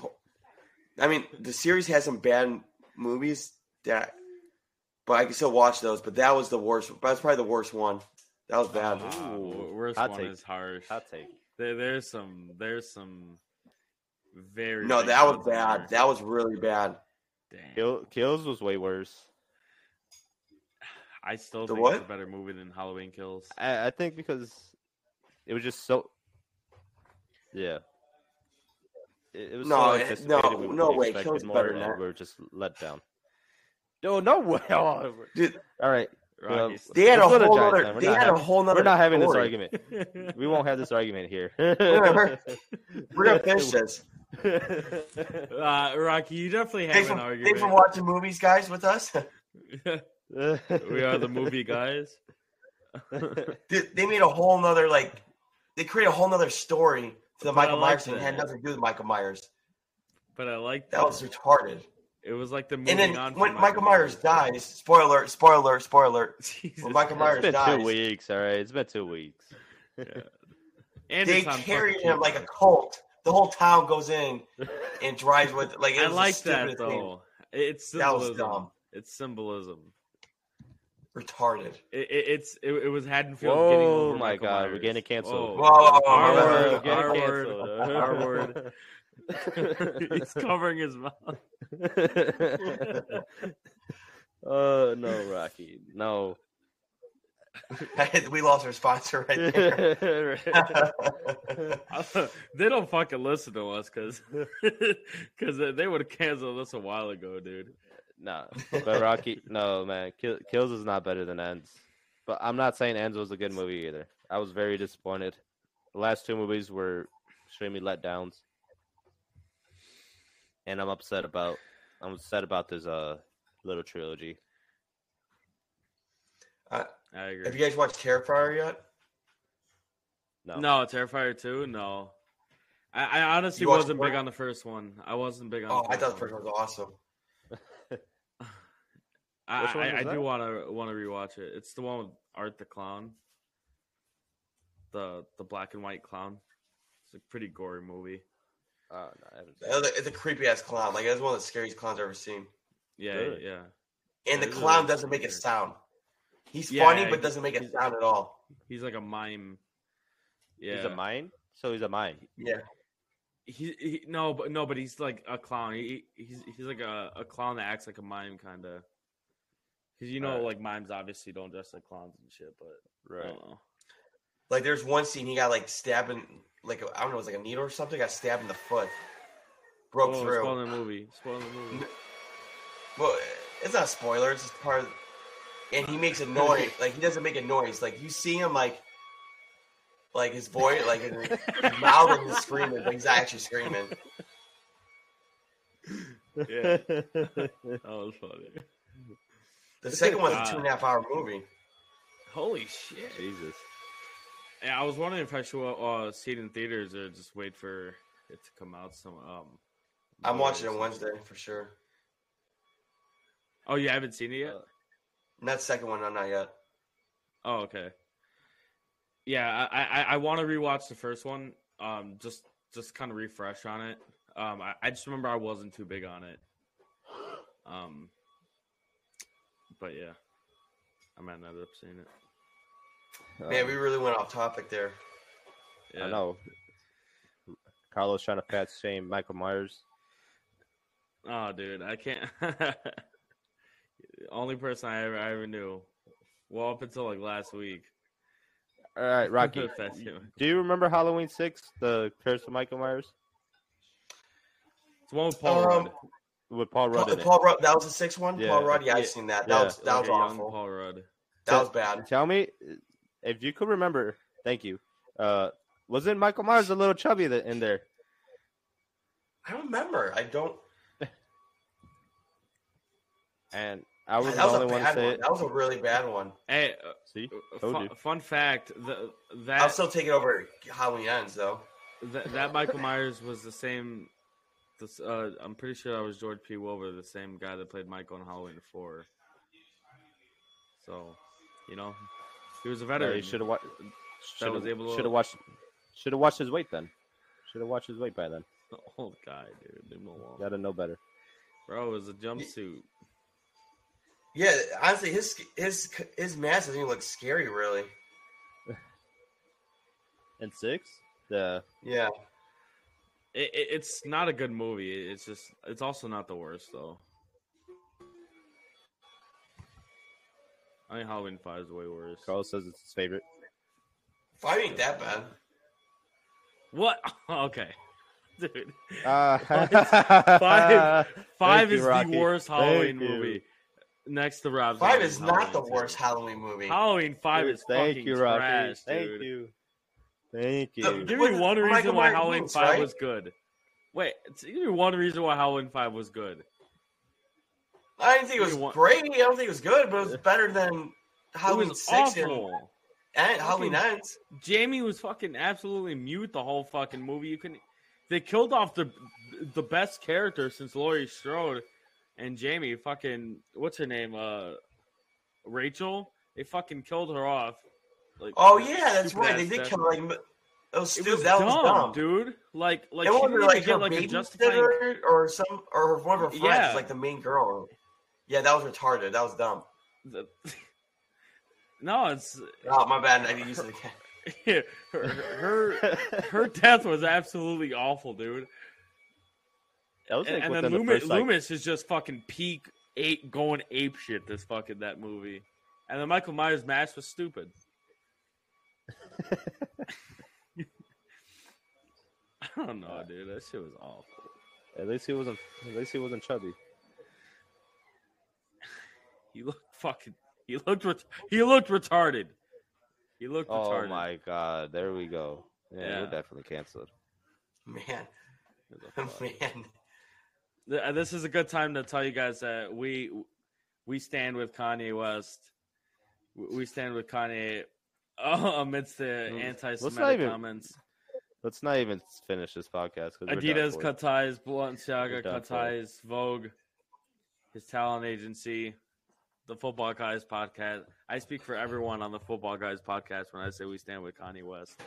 I mean, the series has some bad movies that, but I can still watch those. But that was the worst. That was probably the worst one. That was bad. Ooh, worst hot one take. is harsh. Hot take. There, there's some. There's some. Very. no, that was bad. there. That was really bad. Damn. Kill, Kills was way worse. I still The think it's a better movie than Halloween Kills. I, I think because it was just so. Yeah. It, it was No, so it- no, we- no we way, Kills more, better than that. We are just let down. No, no way. Oh, Dude, all right, Well, they had a Let's go to whole other. We're They not had a having- whole other. we're not having this argument. We won't have this argument here. We're gonna finish this. uh, Rocky, you definitely have Thanks an for, argument. thanks for watching movies, guys, with us. We are the movie guys. Dude, they made a whole nother like. They created a whole nother story for the But Michael like Myers thing. It had nothing to do with Michael Myers. But I like That That was retarded. It was like the moving And then on. when from Michael Myers dies, spoiler, alert, spoiler, alert, spoiler, alert, Jesus when Michael Myers it's been dies, two weeks. All right, it's been two weeks. And they it's on carried him like a cult. The whole town goes in and drives with like. It I was the like that stupidest thing. though. It's That was symbolism. dumb. It's symbolism. Retarded. It, it, it's it, it was Haddonfield getting Whoa, over my Michael God, Myers. we're getting canceled. Whoa. Whoa, whoa, whoa, R word, R word, R word. He's covering his mouth. Oh no, Rocky, no. we lost our sponsor right there. they don't fucking listen to us because because they would have canceled us a while ago, dude. Nah, but Rocky, no man, Kill, Kills is not better than Ends. But I'm not saying Ends was a good movie either. I was very disappointed. The last two movies were extremely letdowns, and I'm upset about. I'm upset about this uh little trilogy. I agree. Have you guys watched Terrifier yet? No, No, Terrifier two. No, I, I honestly wasn't big first- on the first one. I wasn't big on. Oh, the I thought the first first one was awesome. I, Which one I, I do want to want to rewatch it. It's the one with Art the Clown, the the black and white clown. It's a pretty gory movie. Uh, no, I haven't seen it. It's a creepy ass clown. Like it's one of the scariest clowns I've ever seen. Yeah, Really? yeah. And the clown doesn't make a sound. He's Yeah, funny, but he- doesn't make a sound at all. He's like a mime. Yeah, He's a mime. so he's a mime. Yeah. He, he no, but no, but he's like a clown. He he's he's like a, a clown that acts like a mime, kind of. Because you know, Alright. like mimes obviously don't dress like clowns and shit, but I Right. don't know. Like there's one scene he got like stabbing, like I don't know, it was like a needle or something. Got stabbed in the foot, broke Oh, through. spoiling the movie. Spoiling the movie. Well, it's not a spoiler. It's just part of. And he makes a noise. like he doesn't make a noise. Like you see him like, like his voice, like his, his mouth and he's screaming, but he's actually screaming. Yeah, that was funny. The second one's a two and a half hour movie. Holy shit! Jesus. Yeah, I was wondering if I should uh, see it in theaters or just wait for it to come out. Some um. I'm watching it Blu-ray Wednesday for sure. Oh, you haven't seen it yet? And that second one, I'm not yet. Oh, okay. Yeah, I I, I want to rewatch the first one. Um, just just kind of refresh on it. Um, I, I just remember I wasn't too big on it. Um, but yeah, I might not end up seeing it. Man, Um, we really went off topic there. Yeah. I know. Carlos trying to fat shame Michael Myers. Oh, dude, I can't. Only person I ever I ever knew. Well, up until like last week. All right, Rocky. Do you remember Halloween Six, the Curse of Michael Myers, It's one with Paul Um, Rudd. With Paul Rudd Paul, in it? Paul Rudd, that was the sixth one. Yeah. Paul Rudd, yeah, Yeah. I've seen that. That Yeah. was that Like was awful. Paul Rudd. That was bad. Tell me if you could remember. Thank you. Uh, wasn't Michael Myers a little chubby th- in there? I don't remember. I don't. And I was that the was a only one to say one. it. That was a really bad one. Hey, uh, See, told fun, fun fact: the, that I'll still take it over Halloween ends though. that, that Michael Myers was the same. This, uh, I'm pretty sure that was George P. Wilbur, the same guy that played Michael in Halloween Four. So, you know, he was a Yeah, veteran. you should have watched. That was able to- Should have watched. Should have watched his weight then. Should have watched his weight by then. Old guy, dude. Leave him alone. Got to know better. Bro, it was a jumpsuit. Yeah, honestly, his his his mask doesn't even look scary, really. And six, the Yeah, It, it, it's not a good movie. It's just. It's also not the worst though. I think Halloween Five is way worse. Carlos says it's his favorite. five ain't that bad. What? Okay, dude. Uh, Five- Five is Rocky. the worst Thank Halloween you. movie. Next to Rob. Five Zombie's is not the worst two. Halloween movie. Halloween Five Dude, is Thank fucking you, Rocky. trash, Thank dude. you. Thank you. The- Give me one Michael reason why Myers Halloween moves, Five right? was good. Wait, give me one reason why Halloween Five was good. I didn't think it was You great. I don't think it was good, but it was better than Halloween was Six and, awful. and Halloween Fucking- Ends. Jamie was fucking absolutely mute the whole fucking movie. You can, they killed off the the best character since Laurie Strode and Jamie. Fucking what's her name? Uh, Rachel. They fucking killed her off. Like, Oh yeah, that's stupid right. They did death. kill like m- that was It was that dumb, was dumb, dude. Like, like and she what didn't like even get like a babysitter justifying. or some or one of her friends, Yeah. like the main girl. Yeah, that was retarded. That was dumb. the- no, it's Oh my bad. I didn't use it again. her, her her death was absolutely awful, dude. I And, like and then within the Loomis, first, like, Loomis is just fucking peak eight going ape shit. This fucking that movie, and then Michael Myers mask was stupid. I don't know, dude. That shit was awful. At least he wasn't. At least he wasn't chubby. He looked fucking. He looked. Ret- he looked retarded. He looked Oh retarded. my god! There we go. Yeah, Yeah. we're definitely canceled. Man, What the fuck? man. Uh, This is a good time to tell you guys that we we stand with Kanye West. We stand with Kanye uh, amidst the anti-Semitic even- comments. Let's not even finish this podcast Adidas cut ties, Balenciaga We're cut ties, Vogue, his talent agency, the Football Guys podcast. I speak for everyone on the Football Guys podcast when I say we stand with Kanye West.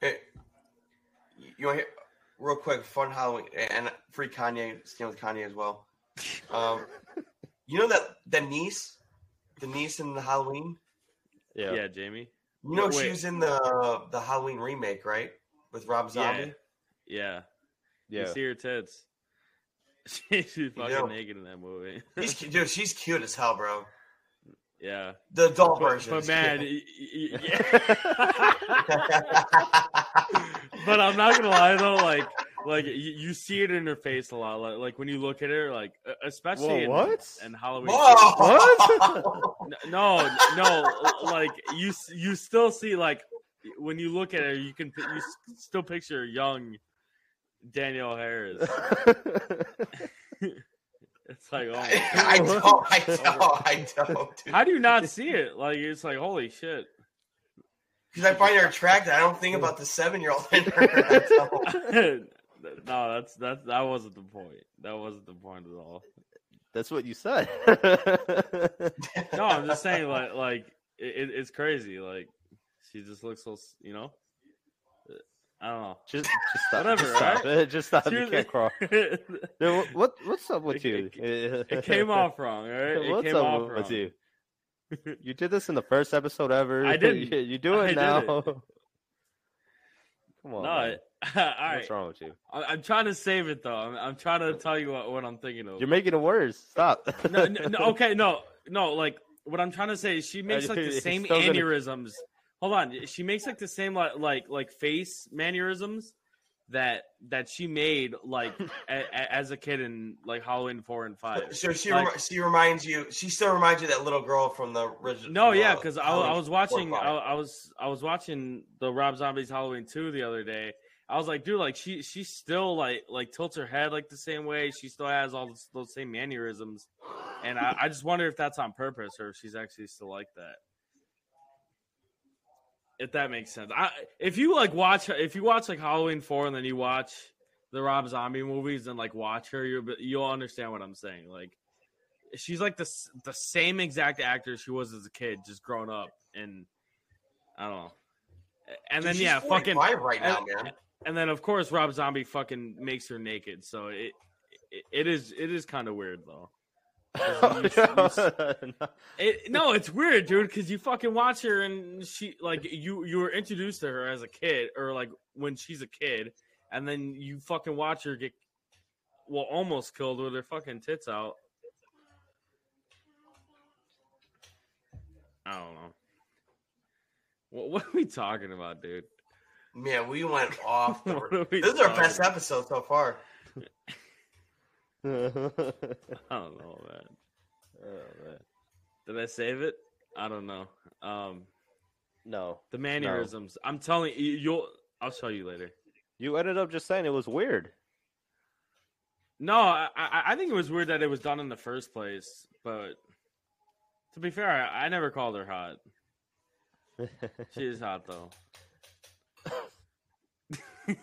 Hey, you want to hear real quick fun Halloween and free Kanye, stand with Kanye as well. Um, you know that the niece, the niece in the Halloween. Yeah, Yeah. Jamie. You know she Wait. was in the the Halloween remake, right? With Rob Zombie. Yeah, Yeah. you see her tits. She's fucking do. naked in that movie. She's dude, she's cute as hell, bro. yeah. The adult But, version. but man, y- y- yeah. but I'm not gonna lie though, like, like you, you see it in her face a lot. Like, like when you look at her, like especially in, what? in Halloween. Whoa! No, no, like you, you still see like when you look at her, you can, you still picture young Danielle Harris. It's like, oh, I, I don't. I don't. I don't. Dude. how do you not see it? Like, it's like, holy shit. Because I find her attractive. I don't think about the seven year old in her. I don't. no, that's that's that wasn't the point. That wasn't the point at all. That's what you said. No, I'm just saying, like, like it, it's crazy. Like, she just looks so, s- you know. I don't just, just stop. Whatever, just stop. right? Just stop. She You can't crawl. know. Dude, what, what what's up with It- you? it came off wrong, all right? It What's came up off with wrong. you? You did this in the first episode ever. I didn't. You, you do I it did now. it. Come on. No, man. I, all right. What's wrong with you? I- I'm trying to save it though. I'm, I'm trying to tell you what, what I'm thinking of. You're making it worse. Stop. no, no, no, okay, no, no. Like what I'm trying to say is she makes like the same still gonna- aneurysms. Hold on, she makes like the same like like like face mannerisms that that she made like a, a, as a kid in like Halloween four and five. So she Like- remi- she reminds you. She still reminds you that little girl from the original. No, yeah, uh, the because I, I was watching. I. I was I was watching the Rob Zombies Halloween two the other day, I was like, dude, like she she still like like tilts her head like the same way. She still has all those, those same mannerisms, and I, I just wonder if that's on purpose or if she's actually still like that. If that makes sense. I if you like watch if you watch like Halloween four and then you watch the Rob Zombie movies and like watch her, you you'll understand what I'm saying. Like she's like the the same exact actor she was as a kid, just grown up, and I don't know. And Dude, then she's yeah, fucking right now, man. And then of course Rob Zombie fucking makes her naked. So it it, it is it is kind of weird though. It, no, it's weird, dude, because you fucking watch her and she like you you were introduced to her as a kid or like when she's a kid, and then you fucking watch her get well almost killed with her fucking tits out. I don't know. What, what are we talking about, dude? Man, we went off. The, we this is our best episode so far. I don't know, man. Oh, man. Did I save it? I don't know. Um, No, the mannerisms. I'm telling you, you'll. I'll show you later. you ended up just saying it was weird. No, I, I I think it was weird that it was done in the first place. But to be fair, I, I never called her hot. She is hot though.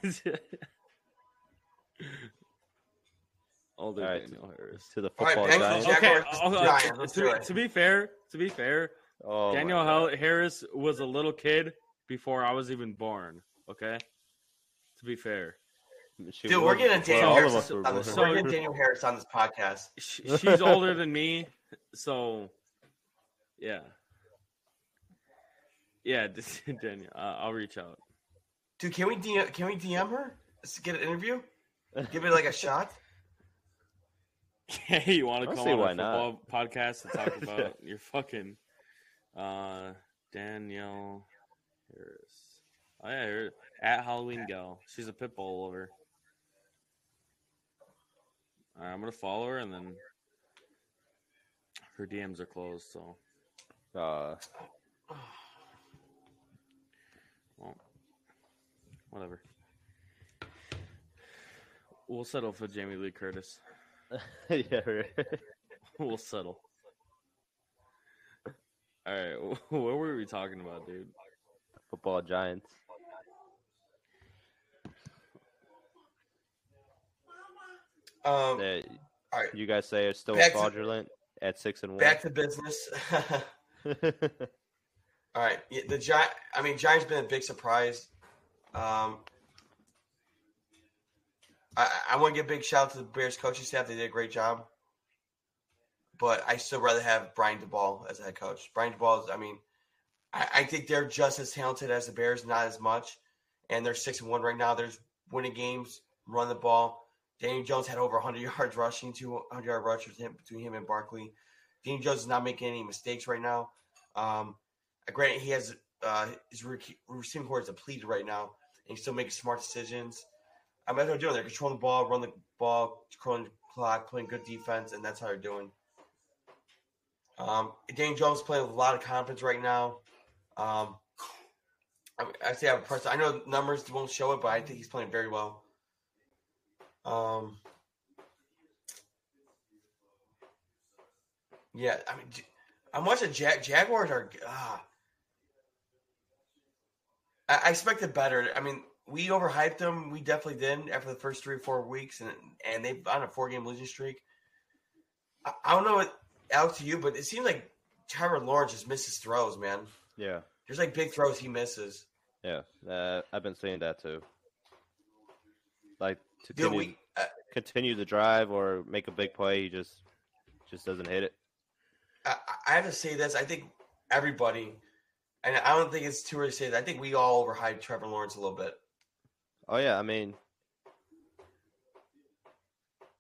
Older All right. Danielle Harris. to the All right, football Bengals, giants. Okay, uh, Giants, to, be, to be fair, to be fair, Oh, Danielle Harris was a little kid before I was even born. Okay, to be fair, She Dude, we're getting Daniel all Harris were on this. So- we're getting Danielle Harris on this podcast. Sh- she's older than me, so yeah, yeah. Daniel, uh, I'll reach out. Dude, can we DM, can we DM her? Let's get an interview. Give it like a shot. Hey, you want to I'll come on a why football podcast and talk about your fucking uh, Danielle Harris? Oh yeah, her- at Halloween Gal. She's a pit bull lover. All right, I'm gonna follow her, and then her DMs are closed. So, Uh, whatever. We'll settle for Jamie Lee Curtis. yeah, right. We'll settle. All right, what were we talking about, dude? football giants. Um, That all right, you guys say are still Back to- fraudulent at six and one. back to business. All right, yeah, the Giant. I mean, Giants been a big surprise. Um, I, I want to give a big shout out to the Bears coaching staff. They did a great job. But I still rather have Brian Daboll as head coach. Brian Daboll is. I mean, I, I think they're just as talented as the Bears, not as much. And they're six and one right now. There's winning games, run the ball. Daniel Jones had over 100 yards rushing, 200 yard rush with him, between him and Barkley. Daniel Jones is not making any mistakes right now. Um, granted, he has uh, his rec- receiving corps is depleted right now, and still making smart decisions. I mean, that's what they're doing. They're controlling the ball, run the ball, controlling the clock, playing good defense, and that's how they're doing. Um, Daniel Jones playing with a lot of confidence right now. Um, I, I say I person. I know numbers won't show it, but I think he's playing very well. Um, yeah, I mean, I'm watching Jag- Jaguars are. Ah, I, expected better. I mean, we overhyped them. We definitely did after the first three or four weeks, and and they've on a four game losing streak. I, I don't know what Alex to you, but it seems like Trevor Lawrence just misses throws, man. yeah, There's like big throws he misses. yeah. Uh, I've been saying that too. Like to continue, we, uh, continue the drive or make a big play, he just just doesn't hit it. I, I have to say this. I think everybody, and I don't think it's too early to say that. I think we all overhyped Trevor Lawrence a little bit. Oh yeah, I mean,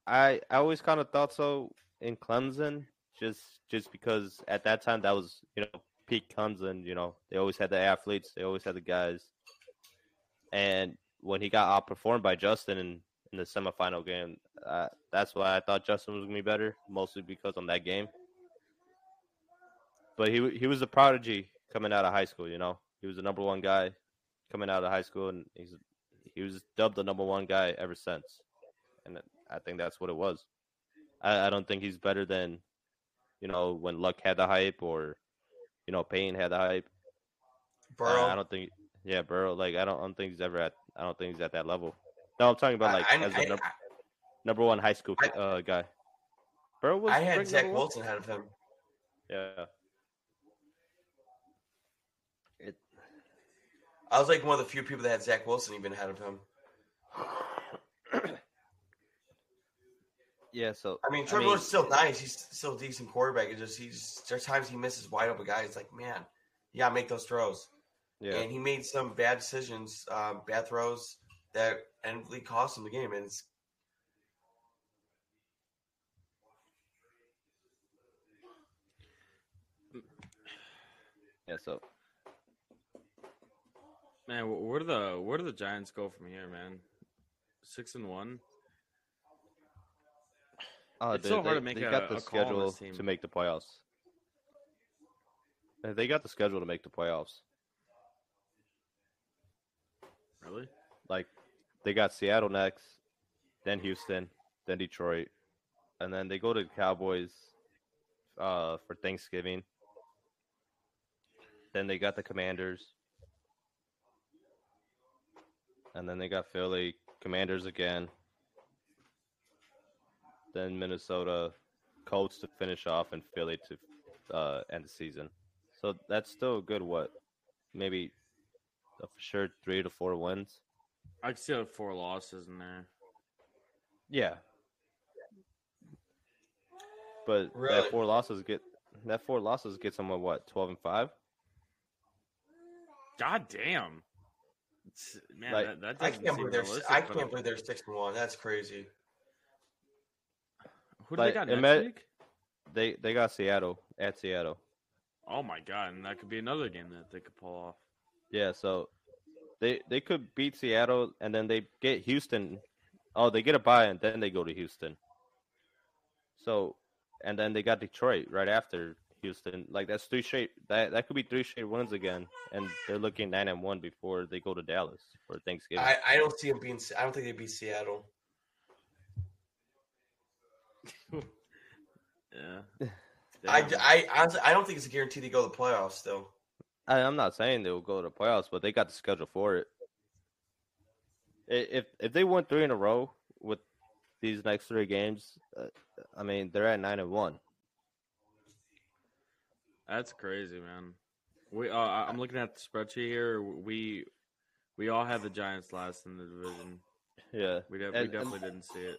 I I always kind of thought so in Clemson, just just because at that time that was you know peak Clemson. You know they always had the athletes, they always had the guys, and when he got outperformed by Justin in in the semifinal game, uh, that's why I thought Justin was gonna be better, mostly because on that game. But he he was a prodigy coming out of high school. You know, he was the number one guy coming out of high school, and he's he was dubbed the number one guy ever since, and I think that's what it was. I, I don't think he's better than, you know, when Luck had the hype or, you know, Payne had the hype. Burrow. I, I don't think. Yeah, Burrow. Like I don't, I don't think he's ever at. I don't think he's at that level. No, I'm talking about like I, as a num- I, number one high school uh, guy. Burrow was. I had Zach number? Wilson ahead of him. Yeah. I was like one of the few people that had Zach Wilson even ahead of him. yeah. So I mean, I Trevor mean- Lawrence still nice. He's still a decent quarterback. It's just he's there's times he misses wide open guys. It's like, man, you gotta make those throws. yeah. And he made some bad decisions, um, bad throws that ended cost him the game. And it's Yeah. So Man, where do the where do the Giants go from here, man? Six and one. Oh, It's dude, so hard they, to make they a- got the a call on schedule to make the playoffs. Uh, They got the schedule to make the playoffs. Really? Like they got Seattle next, then Houston, then Detroit, and then they go to the Cowboys uh, for Thanksgiving. Then they got the Commanders, and then they got Philly, Commanders again. Then Minnesota, Colts to finish off, and Philly to uh, end the season. So that's still a good what, maybe a for sure three to four wins. I can see like four losses in there. Yeah. But Really? that four losses get that four losses gets them a what twelve and five. God damn. Man, Like, that, that I can't believe they're. I can't believe they're six and one. That's crazy. Who do like, they got next ima- week? They they got Seattle at Seattle. Oh my god, and that could be another game that they could pull off. Yeah, so they they could beat Seattle and then they get Houston. Oh, they get a bye and then they go to Houston. So and then they got Detroit right after Houston. Like that's three straight. That that could be three straight wins again, and they're looking nine and one before they go to Dallas for Thanksgiving. I, I don't see them being. I don't think they beat Seattle. Yeah. I, Damn. I honestly I don't think it's a guarantee they go to the playoffs still. I, I'm not saying they will go to the playoffs, but they got the schedule for it. If if they win three in a row with these next three games, uh, I mean they're at nine and one. That's crazy, man. We uh, I'm looking at the spreadsheet here. We we all had the Giants last in the division. Yeah, We, de- And- we definitely didn't see it.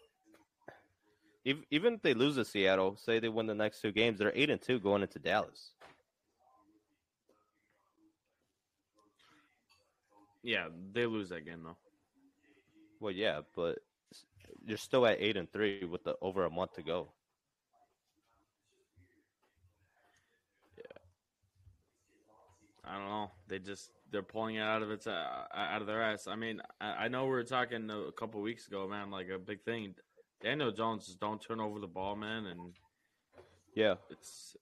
Ev- even if they lose to Seattle, say they win the next two games, they're eight and two going into Dallas. Yeah, they lose that game though. Well, yeah, but you're still at eight and three with the over a month to go. I don't know. They just they're pulling it out of its uh, out of their ass. I mean, I, I know we were talking a couple weeks ago, man. Like a big thing. Daniel Jones just don't turn over the ball, man, and Yeah, it's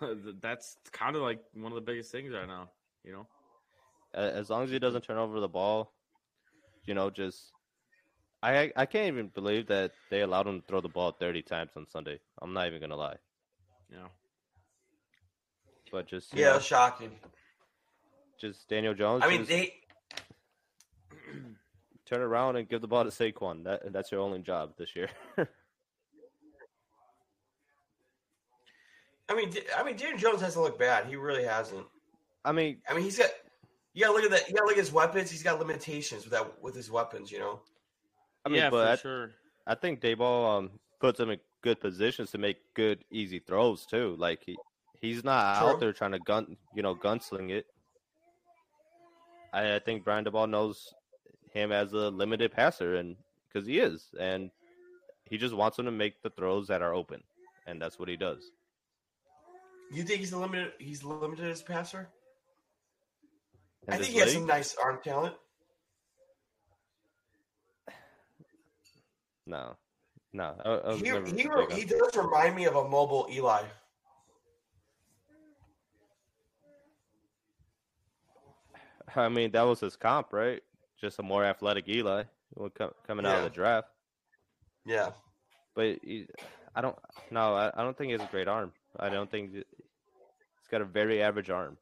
that's kind of like one of the biggest things right now. You know. as long as he doesn't turn over the ball, you know, just I I can't even believe that they allowed him to throw the ball thirty times on Sunday. I'm not even gonna lie, Yeah. but just Yeah, know, shocking. Just Daniel Jones. I mean, they turn around and give the ball to Saquon. That that's your only job this year. I mean, I mean, Daniel Jones hasn't looked bad. He really hasn't. I mean, I mean, he's got. You gotta look at that. You gotta look at his weapons. He's got limitations with that with his weapons. You know. I mean, yeah, but for I, sure. I think Daboll um puts him in good positions to make good, easy throws too. Like he he's not True. out there trying to gun, you know, gunsling it. I, I think Brian Daboll knows him as a limited passer, and because he is, and he just wants him to make the throws that are open, and that's what he does. You think he's a limited? He's limited as a passer. I think he has some nice arm talent. No, no. I, I He, he, on- he does remind me of a mobile Eli. I mean, that was his comp, right? just a more athletic Eli when co- coming out of the draft. Yeah. But he, I don't. No, I, I don't think he has a great arm. I don't think it- he's got a very average arm.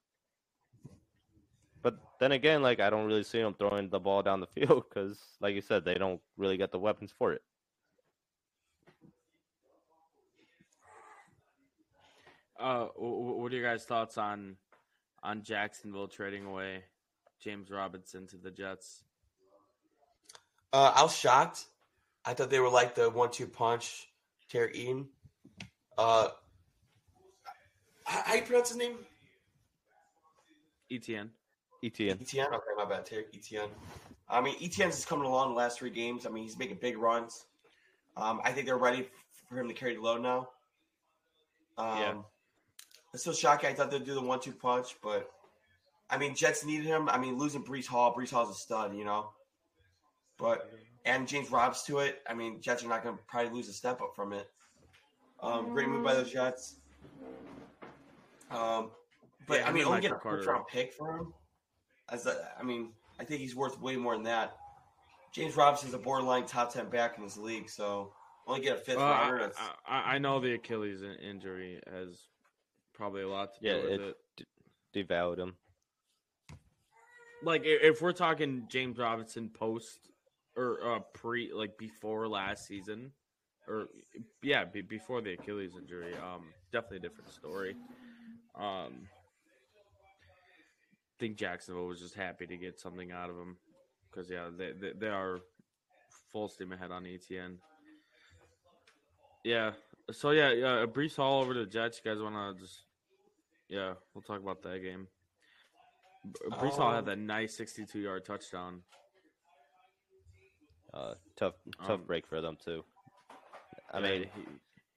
But then again, like I don't really see him throwing the ball down the field because, like you said, they don't really get the weapons for it. Uh, wh- wh- what are your guys' thoughts on on Jacksonville trading away James Robinson to the Jets? Uh, I was shocked. I thought they were like the one-two punch, Terry Eaton. Uh, how, how you pronounce his name? Etienne. Etienne. Etienne. Okay, my bad. Terry Etienne. I mean, Etienne's is coming along the last three games. I mean, he's making big runs. Um, I think they're ready for him to carry the load now. Um, Yeah. It's still shocking. I thought they'd do the one-two punch, but I mean, Jets needed him. I mean, losing Breece Hall. Breece Hall's a stud, you know. But and James Robs to it. I mean, Jets are not going to probably lose a step up from it. Um, great move by the Jets. Um, but Yeah, I I mean, mean, only get a Michael first round pick for him. As a, I mean, I think he's worth way more than that. James Robinson's a borderline top ten back in this league, so only get a fifth Well, rounder. I, I, I know the Achilles injury has probably a lot to do with it- it. Devalued him. Like if we're talking James Robinson post or uh, pre, like before last season, or yeah, be, before the Achilles injury, um, definitely a different story. Um, I think Jacksonville was just happy to get something out of him because yeah, they, they they are full steam ahead on Etienne. Yeah. So yeah, yeah, Breece Hall over to the Jets. You guys want to just yeah, we'll talk about that game. B- Breece Hall Um, had that nice 62 yard touchdown. Uh, tough, tough Um, break for them too. I Yeah, mean, he,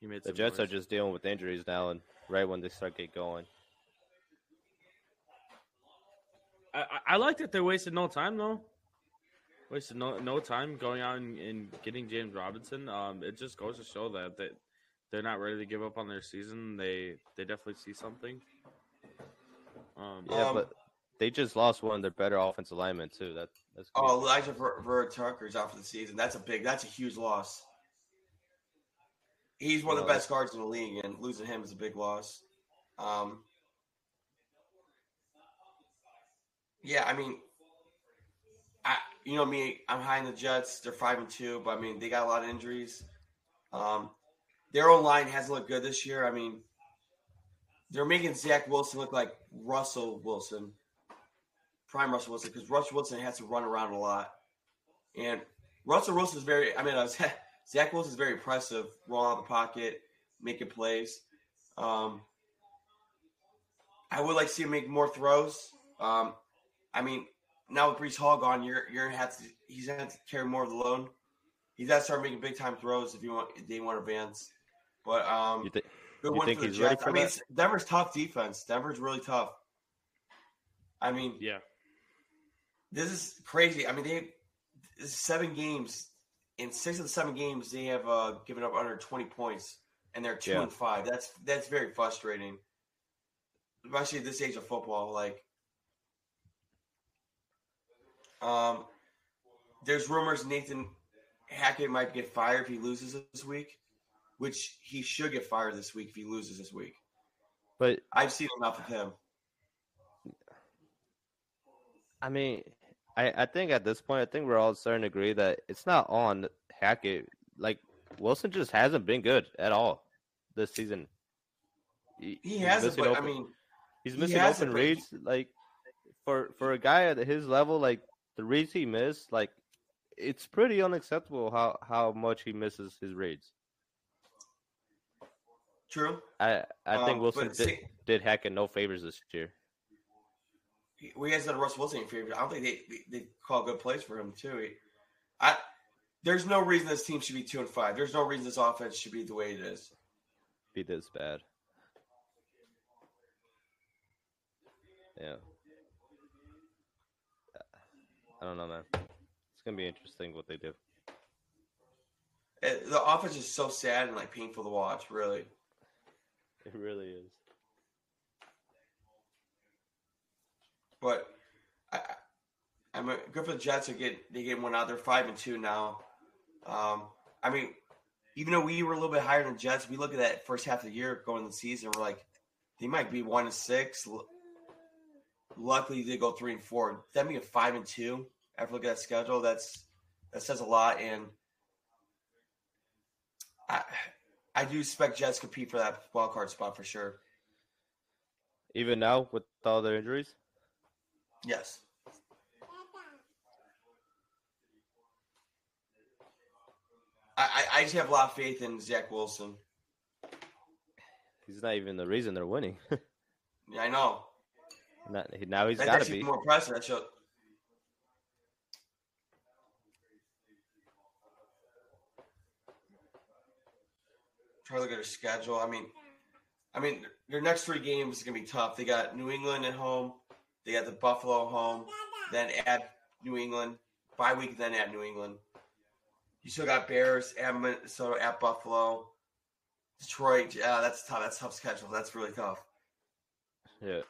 he made the some Jets are just dealing with injuries now, and right when they start get going, I, I- I like that they wasted no time though. Wasted no no time going out and, and getting James Robinson. Um, it just goes to show that that they're not ready to give up on their season. They they definitely see something. Um, yeah, Um, but they just lost one of their better offensive linemen too. That that's oh. Alijah Ver, Ver Tucker's out for the season. That's a big. That's a huge loss. He's one of the best guards in the league, and losing him is a big loss. Um, yeah, I mean, I you know me, I'm high in the Jets. They're five and two, but I mean they got a lot of injuries. Um, their own line hasn't looked good this year. I mean, they're making Zach Wilson look like Russell Wilson, prime Russell Wilson, because Russell Wilson has to run around a lot, and Russell Wilson is very. I mean, uh, Zach Wilson is very impressive, rolling out of the pocket, making plays. Um, I would like to see him make more throws. Um, I mean, now with Breece Hall gone, you're you're gonna have to. He's gonna have to carry more of the load. He's got to start making big time throws if you want. If they want to advance. But um, you, th- good you think for the he's ready Jets. for I mean, that? it's, Denver's tough defense. Denver's really tough. I mean, yeah, this is crazy. I mean, they seven games. In six of the seven games, they have uh, given up under twenty points, and they're two Yeah. and five. That's that's very frustrating, especially at this age of football. Like, um, there's rumors Nathan Hackett might get fired if he loses this week, which he should get fired this week if he loses this week. but I've seen enough of him. I mean, I I think at this point, I think we're all starting to agree that it's not on Hackett. Like Wilson just hasn't been good at all this season. He he's hasn't, but I open- mean, he's missing hasn't, open he- reads. Like for for a guy at his level, like the reads he missed, like it's pretty unacceptable how how much he misses his reads. true. I I think Um, Wilson did, see- did Hackett no favors this year. We guys done Russell Wilson in favor. I don't think they, they, they call good plays for him too. He- I there's no reason this team should be two and five. There's no reason this offense should be the way it is. Be this bad. Yeah. I don't know, man. It's gonna be interesting what they do. Uh, The offense is so sad and like painful to watch. Really, It really is. But I I- mean, good for the Jets to get they get one out. They're five and two now. Um, I mean, even though we were a little bit higher than Jets, we look at that first half of the year going the season. We're like, they might be one and six. Luckily, they go three and four. Them being five and two after looking at that schedule, that's that says a lot. And I, I do expect Jets to compete for that wild card spot for sure. Even now with all their injuries, Yes. I, I, I just have a lot of faith in Zach Wilson. he's not even the reason they're winning. Yeah, I know. Not- now he's got to be. more impressive. That show. Try to look at their schedule. I mean, I mean, their next three games is gonna be tough. They got New England at home. They got the Buffalo home. Then at New England. Bye week. Then at New England. You still got Bears at Minnesota at Buffalo. Detroit. Yeah, that's tough. That's a tough schedule. That's really tough. Yeah.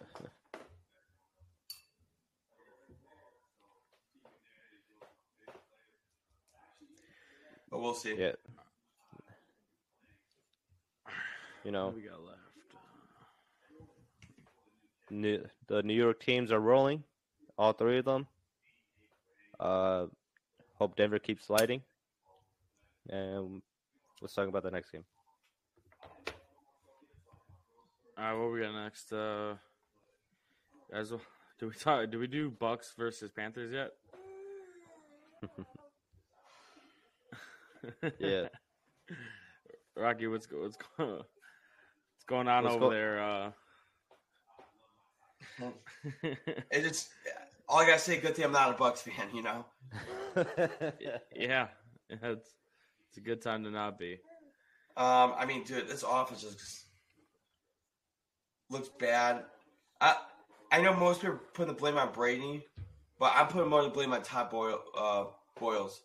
But we'll see. Yeah. You know, What we got left? New, the New York teams are rolling, all three of them. Uh, hope Denver keeps sliding. And let's talk about the next game. All right, what we got next? Uh, guys, do we talk? Do we do Bucs versus Panthers yet? Yeah. Rocky, what's what's going what's going on What's over go- there? Uh, It's just all I gotta say. Good thing I'm not a Bucs fan. You know. yeah, it's it's a good time to not be. Um, I mean, dude, this offense just looks bad. I I know most people put the blame on Brady, but I'm putting more of the blame on Todd Boyle, uh, Bowles.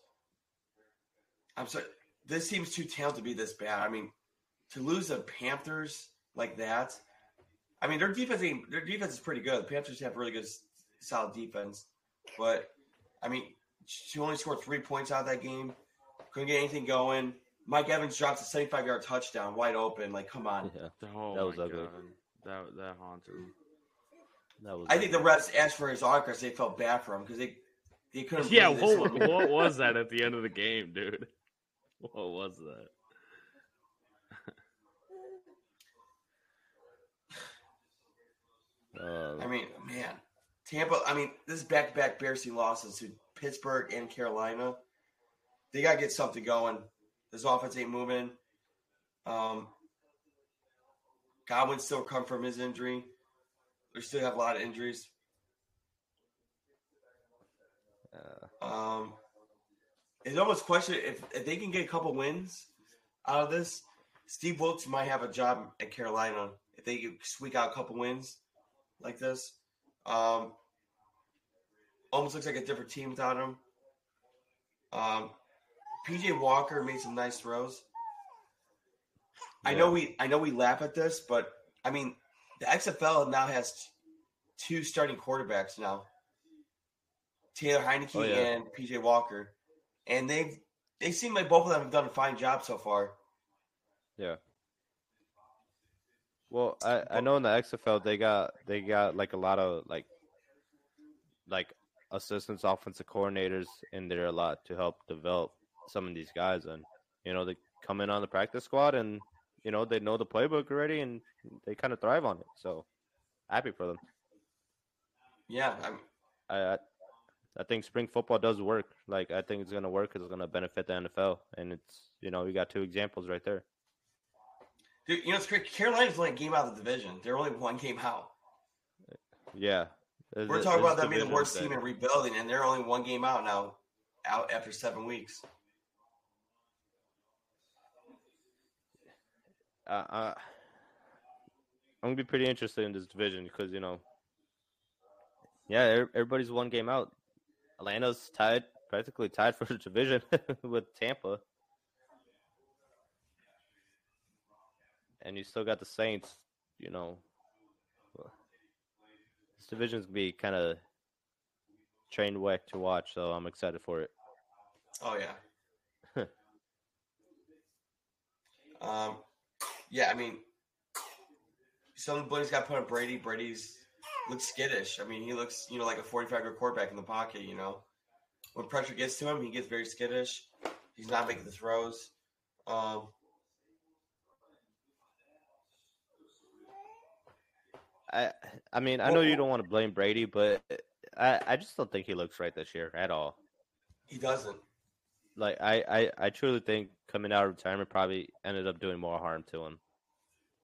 I'm sorry. This seems too talented to be this bad. I mean, to lose the Panthers like that. I mean, their defense ain't, their defense is pretty good. The Panthers have really good, solid defense, but I mean, she only scored three points out of that game. Couldn't get anything going. Mike Evans drops a 75 yard touchdown wide open. Like, come on. yeah, Oh That was ugly. God. That that haunted. me. that was. I think the refs asked for his autograph. They felt bad for him because they they couldn't. Yeah, what, what was that at the end of the game, dude? What was that? Uh, I mean, man, Tampa. I mean, this is back to back Bears team losses to Pittsburgh and Carolina. They gotta get something going. This offense ain't moving. Um, Godwin still come from his injury. They still have a lot of injuries. uh, Um, it's almost question if, if they can get a couple wins out of this. Steve Wilks might have a job at Carolina if they can squeak out a couple wins like this. Um, almost looks like a different team without him. Um, PJ Walker made some nice throws. I know we I know we laugh at this, but I mean the XFL now has two starting quarterbacks now. Taylor Heinicke Oh, yeah. and PJ Walker, and they've they seem like both of them have done a fine job so far. yeah. Well, I, I know in the XFL they got they got like a lot of like like assistants, offensive coordinators in there a lot to help develop some of these guys, and you know they come in on the practice squad and you know they know the playbook already and they kind of thrive on it. So happy for them. Yeah, I'm, I, I I think spring football does work. Like I think it's gonna work. 'cause It's gonna benefit the NFL, and it's you know you got two examples right there. Dude, you know it's great. Carolina's only game out of the division. They're only one game out. Yeah, We're talking about them being the worst team in rebuilding, and they're only one game out now, out after seven weeks. uh, uh, I'm gonna be pretty interested in this division because you know, yeah, everybody's one game out. Atlanta's tied, practically tied for the division with Tampa, and you still got the Saints. You know, this division's gonna be kind of train wreck to watch, so I'm excited for it. Oh yeah. um, yeah. I mean, some of the boys got put on Brady. Brady's looks skittish. I mean, he looks you know like a 45 year quarterback in the pocket. You know, when pressure gets to him, he gets very skittish. He's not making the throws. Um, I I mean, I know you don't want to blame Brady, but I I just don't think he looks right this year at all. he doesn't. Like I I, I truly think coming out of retirement probably ended up doing more harm to him.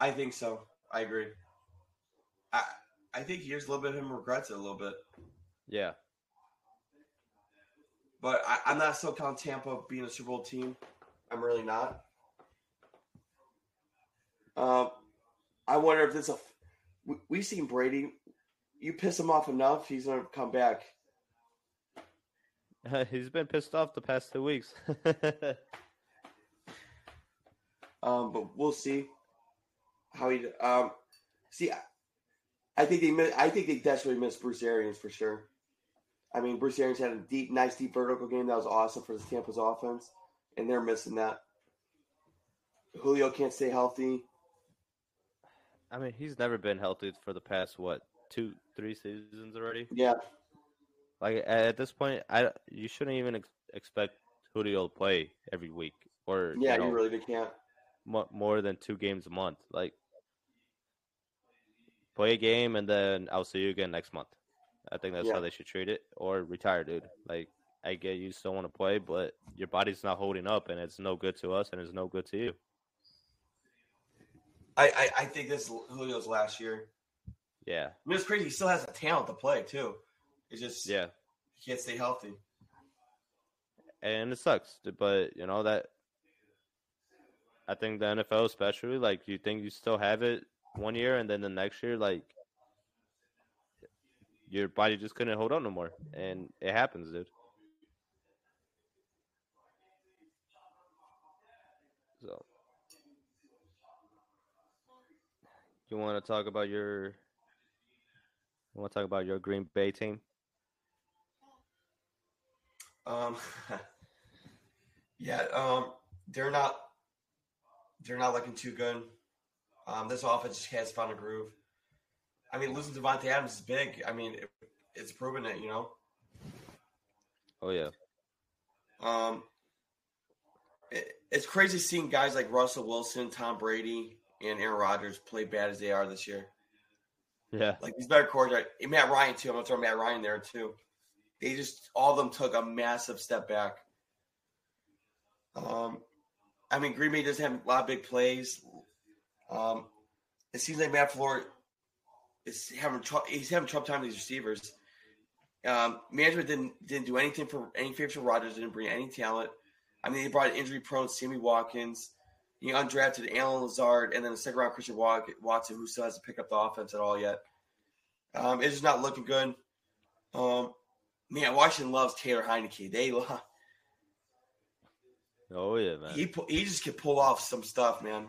I think so. I agree. I I think here's a little bit of him regrets it a little bit, Yeah. but I, I'm not so counting Tampa being a Super Bowl team. I'm really not. Um, I wonder if this a. we- We've seen Brady. You piss him off enough, he's gonna come back. He's been pissed off the past two weeks. Um, but we'll see how he. Um, see, I, I think they. miss- I think they desperately miss Bruce Arians for sure. I mean, Bruce Arians had a deep, nice, deep vertical game that was awesome for the Tampa's offense, and they're missing that. Julio can't stay healthy. I mean, he's never been healthy for the past what two, three seasons already. Yeah, Like at this point, I you shouldn't even ex- expect Julio to play every week or yeah, you know, you really can't. mo- more than two games a month. Like play a game and then I'll see you again next month. I think that's Yeah. how they should treat it or retire, dude. Like I get you still want to play, but your body's not holding up, and it's no good to us, and it's no good to you. I, I, I think this is Julio's last year. Yeah, I mean, it's crazy. He still has the talent to play too. It's just yeah, he can't stay healthy. and it sucks, but you know that. I think the NFL, especially, like you think you still have it one year, and then the next year, like your body just couldn't hold up no more, and it happens, dude. So, you want to talk about your? You want to talk about your Green Bay team? Um, yeah, um, they're not they're not looking too good. Um, this offense just has found a groove. I mean, losing Davante Adams is big. I mean, it, it's proven it, you know. Oh yeah, Um, it, it's crazy seeing guys like Russell Wilson, Tom Brady, and Aaron Rodgers play bad as they are this year. yeah, Like these better quarterbacks, Matt Ryan too. I'm gonna throw Matt Ryan there too. They just all of them took a massive step back. Um, I mean, Green Bay doesn't have a lot of big plays. Um, it seems like Matt LaFleur is having trouble. He's having trouble time with these receivers. Um, management didn't didn't do anything for any favors for Rodgers. Didn't bring any talent. I mean, they brought injury prone Sammy Watkins. He undrafted Allen Lazard, and then the second round Christian Watson, who still hasn't picked up the offense at all yet. Um, it's just not looking good. Um, man, Washington loves Taylor Heinicke. They love, oh yeah, man. he he just can pull off some stuff, man.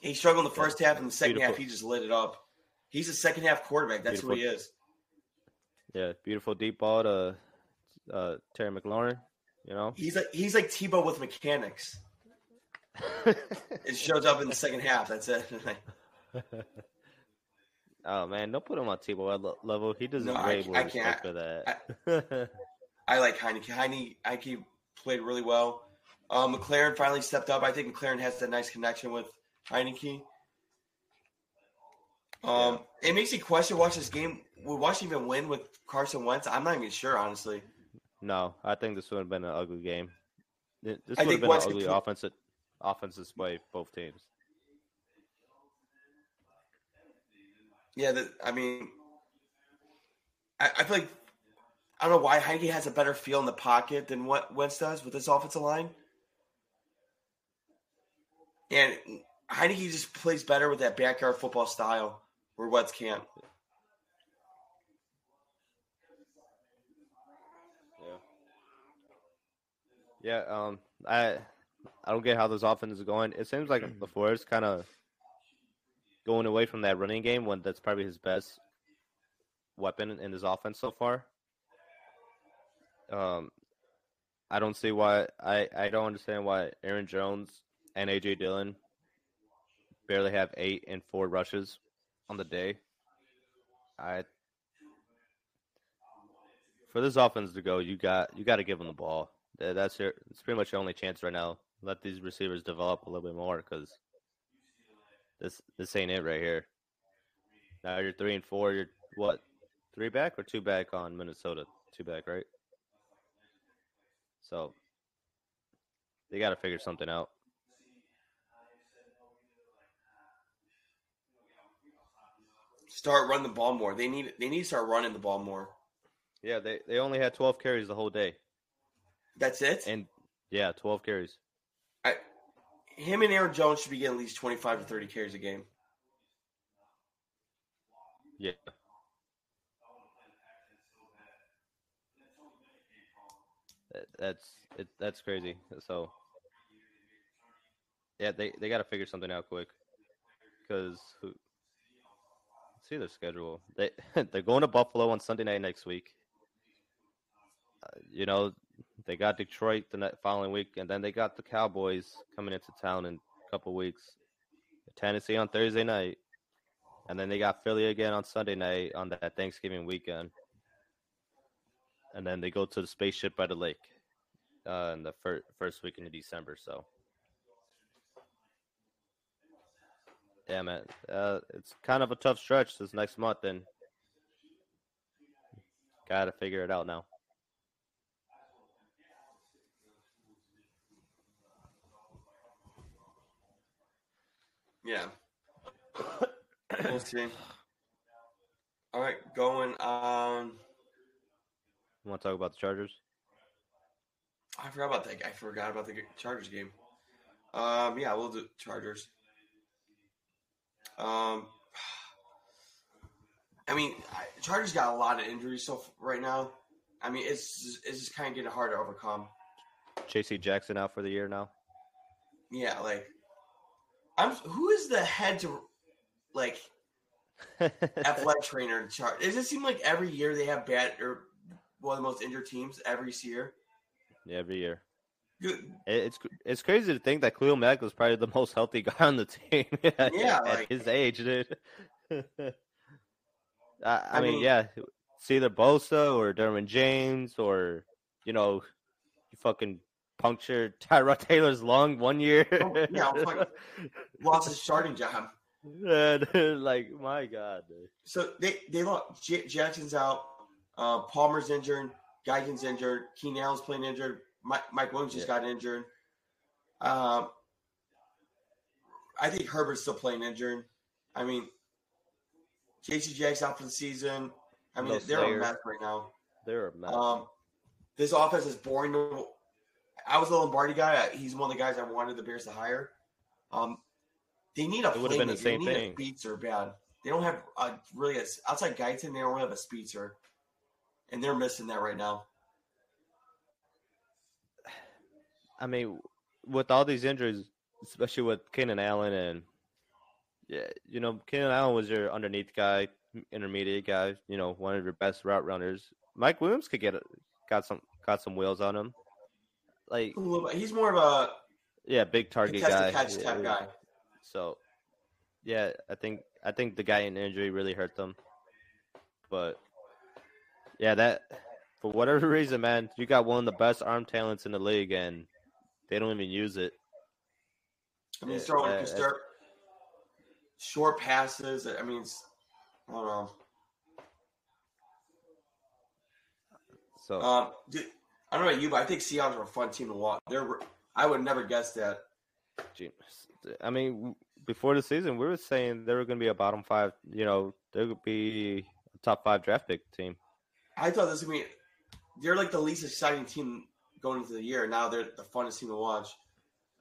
He struggled in the first half, and the second half he just lit it up. He's a second half quarterback. That's who he is. Yeah, beautiful deep ball to uh, Terry McLaurin. You know, He's like he's like Tebow with mechanics. It shows up in the second half. That's it. oh man, don't put him on le- level. He doesn't No, I way ca- more I can't. for that. I like Heinicke. Heinicke, Heinicke played really well. Um, McLaurin finally stepped up. I think McLaurin has that nice connection with Heinicke. Um, It makes you question watch this game. Would Washington even win with Carson Wentz? I'm not even sure, honestly. no, I think this would have been an ugly game. Th- This would have been an Wentz could ugly put- offensive offensive display both teams. Yeah, the, I mean, I, I feel like I don't know why Heinicke has a better feel in the pocket than what Wentz does with this offensive line. And Heinicke just plays better with that backyard football style where Wentz can't. Yeah. Yeah, um, I I don't get how this offense is going. It seems like LaFleur is kind of going away from that running game when that's probably his best weapon in his offense so far. Um, I don't see why I I don't understand why Aaron Jones and AJ Dillon barely have eight and four rushes on the day. I for this offense to go, you got you got to give them the ball. That's your it's pretty much your only chance right now. Let these receivers develop a little bit more because this this ain't it right here. Now you're three and four. You're what three back or two back on Minnesota? Two back, right? So they got to figure something out. Start running the ball more. They need they need to start running the ball more. Yeah, they they only had 12 carries the whole day, That's it. and yeah, 12 carries. I, him and Aaron Jones should be getting at least twenty five to thirty carries a game. Yeah, that's it. That's crazy. So yeah, they they got to figure something out quick because see their schedule. They they're going to Buffalo on Sunday night next week. Uh, you know, they got Detroit the following week, and then they got the Cowboys coming into town in a couple weeks. Tennessee on Thursday night, and then they got Philly again on Sunday night on that Thanksgiving weekend, and then they go to the spaceship by the lake uh, in the fir- first week of December. So. damn it, Uh, it's kind of a tough stretch this next month, and gotta figure it out now. Yeah. we'll see. All right, going on. You want to talk about the Chargers? I forgot about that. I forgot about the Chargers game. Um, yeah, we'll do Chargers. Um, I mean, I- Chargers got a lot of injuries so right now. I mean, it's it's just kind of getting hard to overcome. J.C. Jackson out for the year now. Yeah, like I'm. Who is the head to like athletic trainer in charge? Does it seem like every year they have bad or one of the most injured teams every year? yeah, every year. Good. It's it's crazy to think that Khalil Mack was probably the most healthy guy on the team at, Yeah, at like- his age, dude. I, I, I mean, mean- yeah, it's either Bosa or Derwin James or you know, you fucking punctured Tyrod Taylor's lung one year. Oh, yeah, Lost his starting job. Like my god, dude. So they they lost. J- Jackson's out. Uh, Palmer's injured. Guyton's injured. Keenan Allen's playing injured. Mike, Mike Williams just got injured. Um, I think Herbert's still playing injured. I mean, J.C. Jack's out for the season. I mean, No they're a mess right now. they're a mess. Um, this offense is boring. to- I was a Lombardi guy. He's one of the guys I wanted the Bears to hire. Um, they need a It would've been the same thing. speedster bad. They don't have a really a, outside Guyton. They don't have a speedster, and they're missing that right now. I mean, with all these injuries, especially with Keenan Allen and yeah, you know, Keenan Allen was your underneath guy, intermediate guy. You know, one of your best route runners. Mike Williams could get a, got some got some wheels on him. Like, He's more of a yeah, big target guy. catch type Yeah, guy. So, yeah, I think I think the guy in injury really hurt them. But yeah, that for whatever reason, man, you got one of the best arm talents in the league, and they don't even use it. I mean, Yeah, throwing start short passes. I mean, it's, I don't know. So Um, dude, I don't know about you, but I think Seahawks are a fun team to watch. They're I would never guess that. I mean, before the season, we were saying they were going to be a bottom five. You know, they would be a top five draft pick team. I thought this would be they're like the least exciting team going into the year. Now they're the funnest team to watch.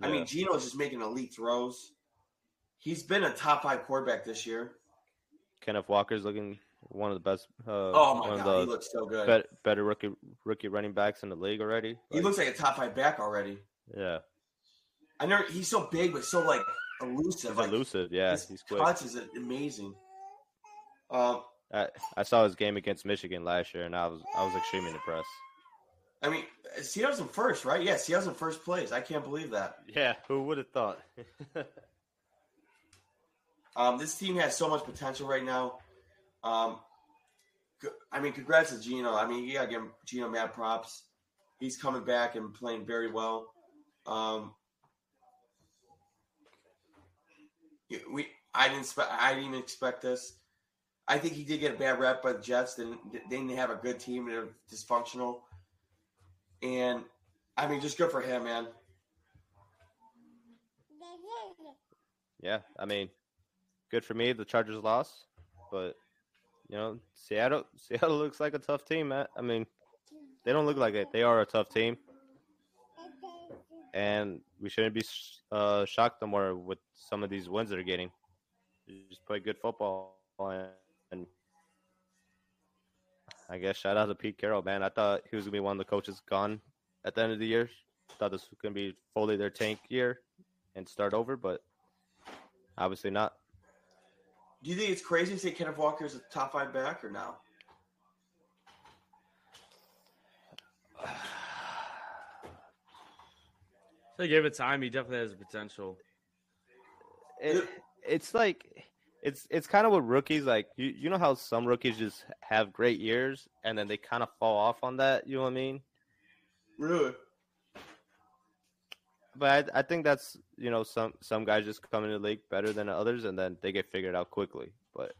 I Yeah. mean, Geno's just making elite throws. He's been a top five quarterback this year. Kenneth Walker's looking one of the best. Uh, Oh my god, he looks so good. bet- better rookie rookie running backs in the league already. he looks like a top five back already. yeah, I know He's so big, but so like elusive. he's like, elusive. Yeah, his he's quick. touch is amazing. Um, I, I saw his game against Michigan last year, and I was I was extremely impressed. I mean, Seattle's in first, right? Yeah, Seattle's in first place. I can't believe that. Yeah, who would have thought? Um, this team has so much potential right now. Um, c- I mean, congrats to Geno. I mean, yeah, gotta give Geno mad props. He's coming back and playing very well. Um, we, I didn't, spe- I didn't even expect this. I think he did get a bad rep by the Jets. They didn't, they didn't have a good team. They're dysfunctional, and I mean, just good for him, man. yeah, I mean, good for me. The Chargers lost, but you know, Seattle Seattle looks like a tough team. Man. I mean, they don't look like it. They are a tough team, and we shouldn't be uh, shocked no more with some of these wins they're getting. They just play good football, and, and I guess shout out to Pete Carroll, man. I thought he was gonna be one of the coaches gone at the end of the year. Thought this was gonna be fully their tank year and start over, but obviously not. Do you think it's crazy to say Kenneth Walker is a top five back or no? So give it time. He definitely has the potential. it, it's like it's it's kind of what rookies like you you know how some rookies just have great years and then they kind of fall off on that you know what i mean Really? But I, I think that's you know some some guys just come into the league better than others and then they get figured out quickly but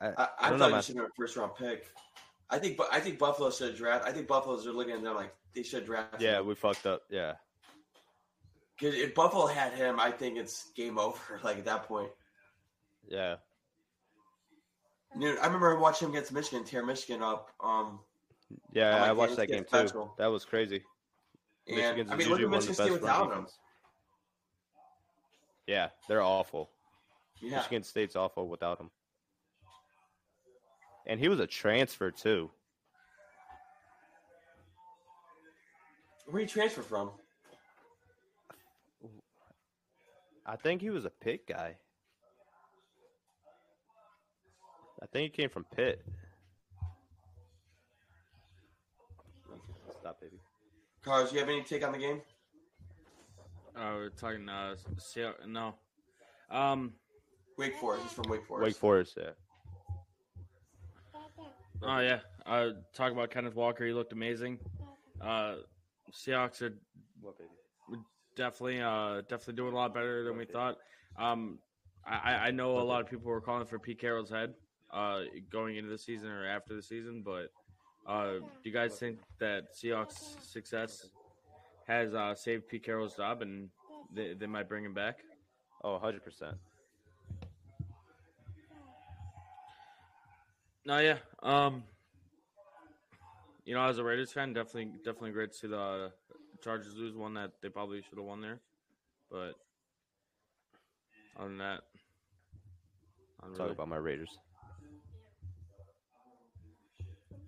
i, I, I, thought know you should have a first round pick. I think, but I think Buffalo should draft. I think Buffalo's are looking at them like they should draft. yeah him. we fucked up yeah 'Cause if Buffalo had him, I think it's game over. Like at that point, yeah Dude, I remember watching him against Michigan, tear Michigan up. Um, yeah I watched that game too that was crazy and Michigan's I mean, look usually at one of Michigan the State best without defense. yeah they're awful Yeah, michigan state's awful without him and he was a transfer too where did he transfer from? I think he was a Pitt guy. I think he came from Pitt. Stop, baby. Cars, you have any take on the game? Uh, we're talking. Uh, Seattle, no. Um. Wake Forest. He's from Wake Forest. Wake Forest, yeah. Oh yeah. Uh, talk about Kenneth Walker. He looked amazing. Uh, Seahawks are What baby? definitely uh definitely doing a lot better than we thought. Um, I, I know a lot of people were calling for Pete Carroll's head uh going into the season or after the season, but uh, do you guys think that Seahawks' success has uh, saved Pete Carroll's job and they, they might bring him back? Oh, 100%. No, yeah. Um, you know, as a Raiders fan, definitely, definitely great to see the uh, Chargers lose one that they probably should have won there. But other than that, not Talk really. about my Raiders.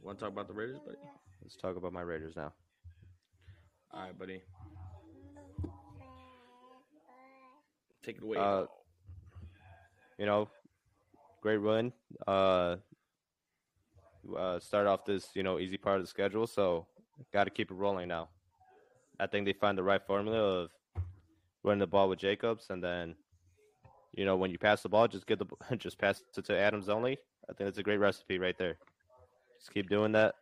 Want to talk about the Raiders, buddy? Let's talk about my Raiders now. All right, buddy. Take it away. Uh, You know, great run. Uh, uh, start off this, you know, easy part of the schedule, so got to keep it rolling now. I think they find the right formula of running the ball with Jacobs, and then, you know, when you pass the ball, just get the just pass it to Adams only. I think it's a great recipe right there. Just keep doing that,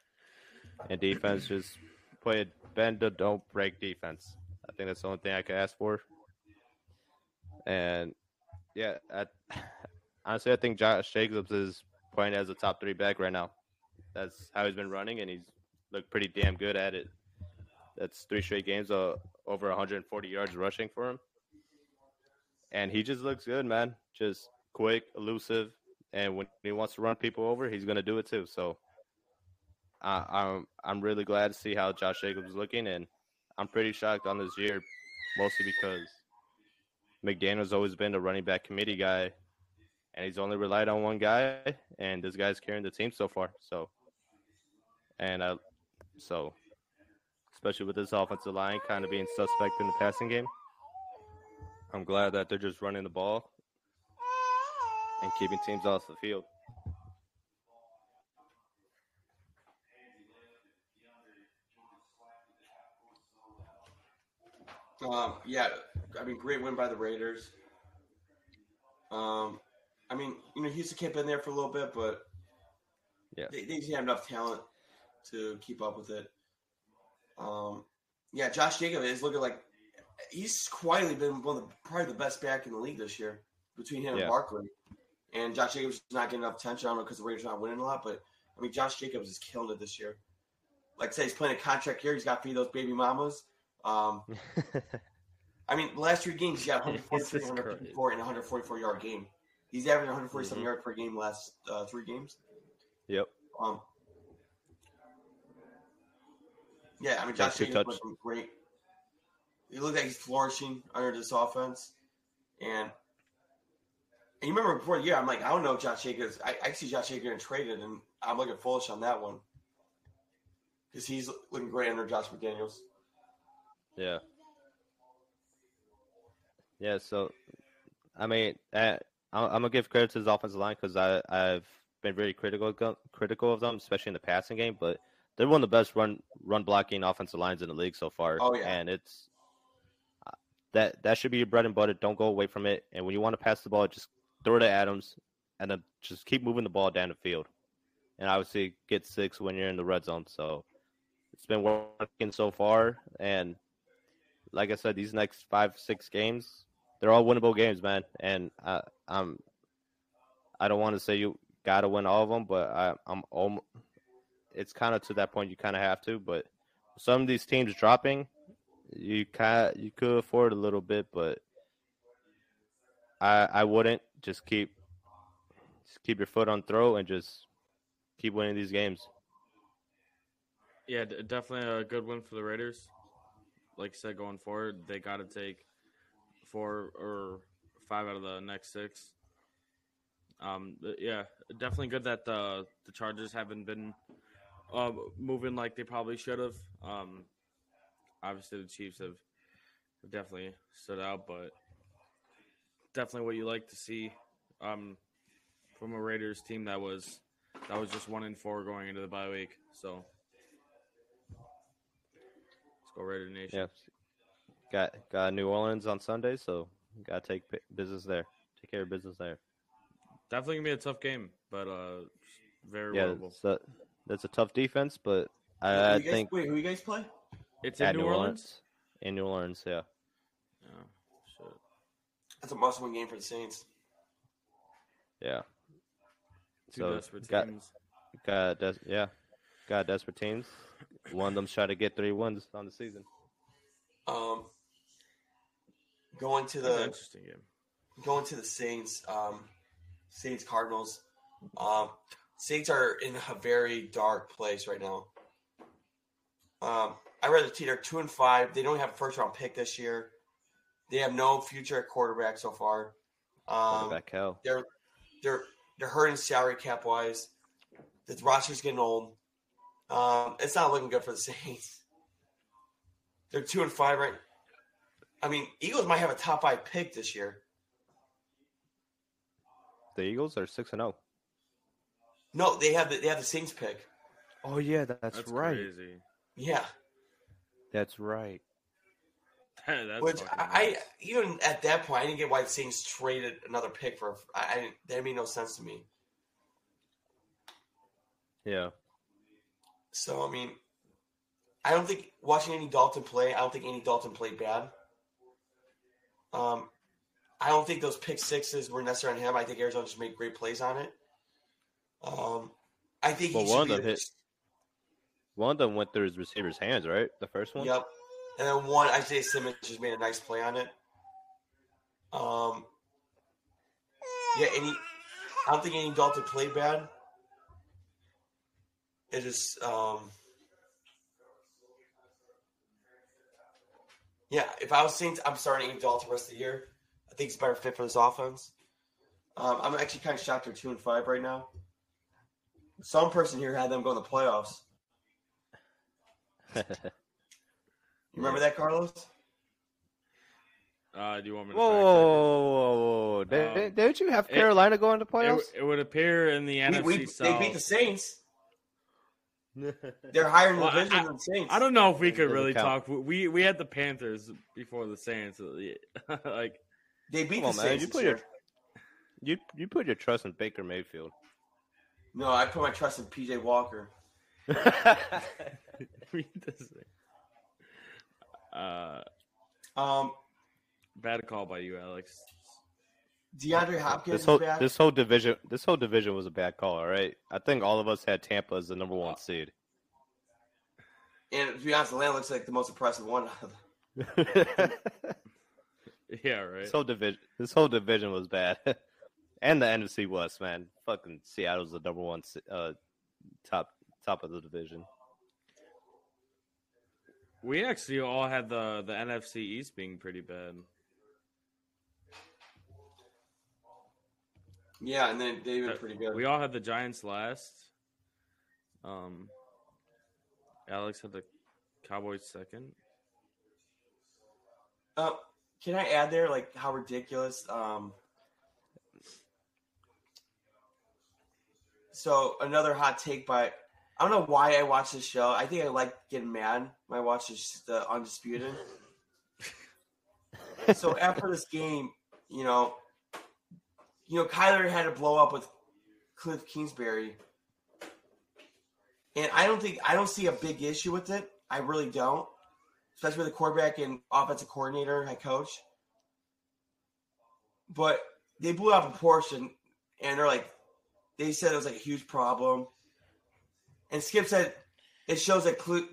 and defense just play it bend, don't break defense. I think that's the only thing I could ask for. And yeah, honestly, I think Josh Jacobs is playing as a top three back right now. That's how he's been running, and he's looked pretty damn good at it. That's three straight games, uh, over 140 yards rushing for him, and he just looks good, man. Just quick, elusive, and when he wants to run people over, he's gonna do it too. So, I, I'm I'm really glad to see how Josh Jacobs is looking, and I'm pretty shocked on this year, mostly because McDaniel's always been a running back committee guy, and he's only relied on one guy, and this guy's carrying the team so far. So, and I, so, especially with this offensive line kind of being suspect in the passing game, I'm glad that they're just running the ball and keeping teams off the field. Um, yeah, I mean, great win by the Raiders. Um, I mean, you know, Houston can't been there for a little bit, but Yeah. they, they just have enough talent to keep up with it. Um, yeah, Josh Jacobs is looking like he's quietly been one of the, probably the best back in the league this year between him Yeah. and Barkley. And Josh Jacobs is not getting enough attention. I don't know because the Raiders are not winning a lot, but I mean, Josh Jacobs is killing it this year. Like I said, he's playing a contract year. He's got to feed those baby mamas. Um, I mean, last three games, he got 143, 154, and 144 yard game. He's averaging 147 Mhm. yards per game last uh, three games. yep. Um, yeah, I mean, Josh Jacobs looking great. He looks like he's flourishing under this offense, and and you remember before the year, I'm like, I don't know, if Josh Jacobs. I, I see Josh Jacobs getting traded, and I'm looking foolish on that one because he's looking great under Josh McDaniels. Yeah. Yeah. So, I mean, uh, I'm, I'm gonna give credit to his offensive line because I I've been very critical of them- critical of them, especially in the passing game. But they're one of the best run run blocking offensive lines in the league so far. Oh, yeah. And it's uh, that that should be your bread and butter. Don't go away from it. And when you want to pass the ball, just throw it to Adams, and then just keep moving the ball down the field. And obviously get six when you're in the red zone. So it's been working so far, and like I said, these next five, six games, they're all winnable games, man. And I, I'm, I don't want to say you got to win all of them, but I, I'm almost. It's kind of to that point you kind of have to, but some of these teams dropping, you kind you could afford a little bit, but I I wouldn't just keep just keep your foot on throat and just keep winning these games. Yeah, definitely a good win for the Raiders. Like I said, going forward, they got to take four or five out of the next six. Um, yeah, definitely good that the the Chargers haven't been um, moving like they probably should have. Um, obviously, the Chiefs have definitely stood out, but definitely what you like to see um, from a Raiders team that was that was just one in four going into the bye week. So go Raider Nation. Yeah, got got New Orleans on Sunday, so gotta take business there. Take care of business there. Definitely gonna be a tough game, but uh, very Yeah, winnable. it's a, that's a tough defense, but Who I, I you guys- think wait, who you guys play? It's in at New Orleans. in New Orleans, yeah, Yeah, shit. That's a must-win game for the Saints. yeah. Two So, desperate got- teams. Got des- yeah, got desperate teams. One of them's trying to get three wins on the season. Um, going to the interesting game. going to the Saints, um, Saints Cardinals. Um, Saints are in a very dark place right now. Um, I read the team. Two and five. They don't have a first round pick this year. They have no future at quarterback so far. Um, Quarterback hell. they're they're they're hurting salary cap wise. The roster's getting old. Um, it's not looking good for the Saints. They're two and five right. I mean, Eagles might have a top five pick this year. The Eagles are six and zero. No, they have the they have the Saints pick. Oh yeah, that's, That's right. crazy. Yeah, That's right. That's which fucking I, I even at that point I didn't get why the Saints traded another pick for. I, I didn't. That made no sense to me. Yeah. So I mean, I don't think watching Andy Dalton play. I don't think Andy Dalton played bad. Um, I don't think those pick sixes were necessary on him. I think Arizona just made great plays on it. Um, I think Well, he one of them hit- One of them went through his receiver's hands, right? The first one. Yep. And then one, Isaiah Simmons just made a nice play on it. Um, yeah, any, I don't think Andy Dalton played bad. It is, um, yeah, if I was Saints, I'm starting Andy Dalton the rest of the year. I think he's a better fit for this offense. Um, I'm actually kind of shocked they're two and five right now. Some person here had them go in the playoffs. You remember that, Carlos? Uh, do you want me Whoa, to whoa, fact whoa, whoa, whoa. Did, Um, did- didn't you have Carolina go into check it? playoffs? It, it would appear in the We, NFC we, South. they beat the Saints. They're higher in the Well, I- division I- than Saints. I don't know if we could really count. talk. We we had the Panthers before the Saints. like They beat Come the on, man. Saints. You put your you you put your trust in Baker Mayfield. No, I put my trust in PJ Walker. read this thing. Uh, Um, bad call by you, Alex. DeAndre Hopkins this is whole this whole division this whole division was a bad call. All right, I think all of us had Tampa as the number one seed. And to be honest, Atlanta looks like the most impressive one. out of them. this Yeah, right. whole division this whole division was bad, and the NFC West man, fucking Seattle's the number one uh, top top of the division. We actually all had the the NFC East being pretty bad. Yeah, and then they've been pretty good. We all had the Giants last. Um, Alex had the Cowboys second. Uh, can I add there, like, how ridiculous? Um, so another hot take by I don't know why I watch this show. I think I like getting mad when I watch this, the Undisputed. so after this game, you know, you know, Kyler had to blow up with Kliff Kingsbury, and I don't think I don't see a big issue with it. I really don't, especially with the quarterback and offensive coordinator, head coach. But they blew out proportion, and they're like, they said it was like a huge problem. And Skip said it shows that Cle-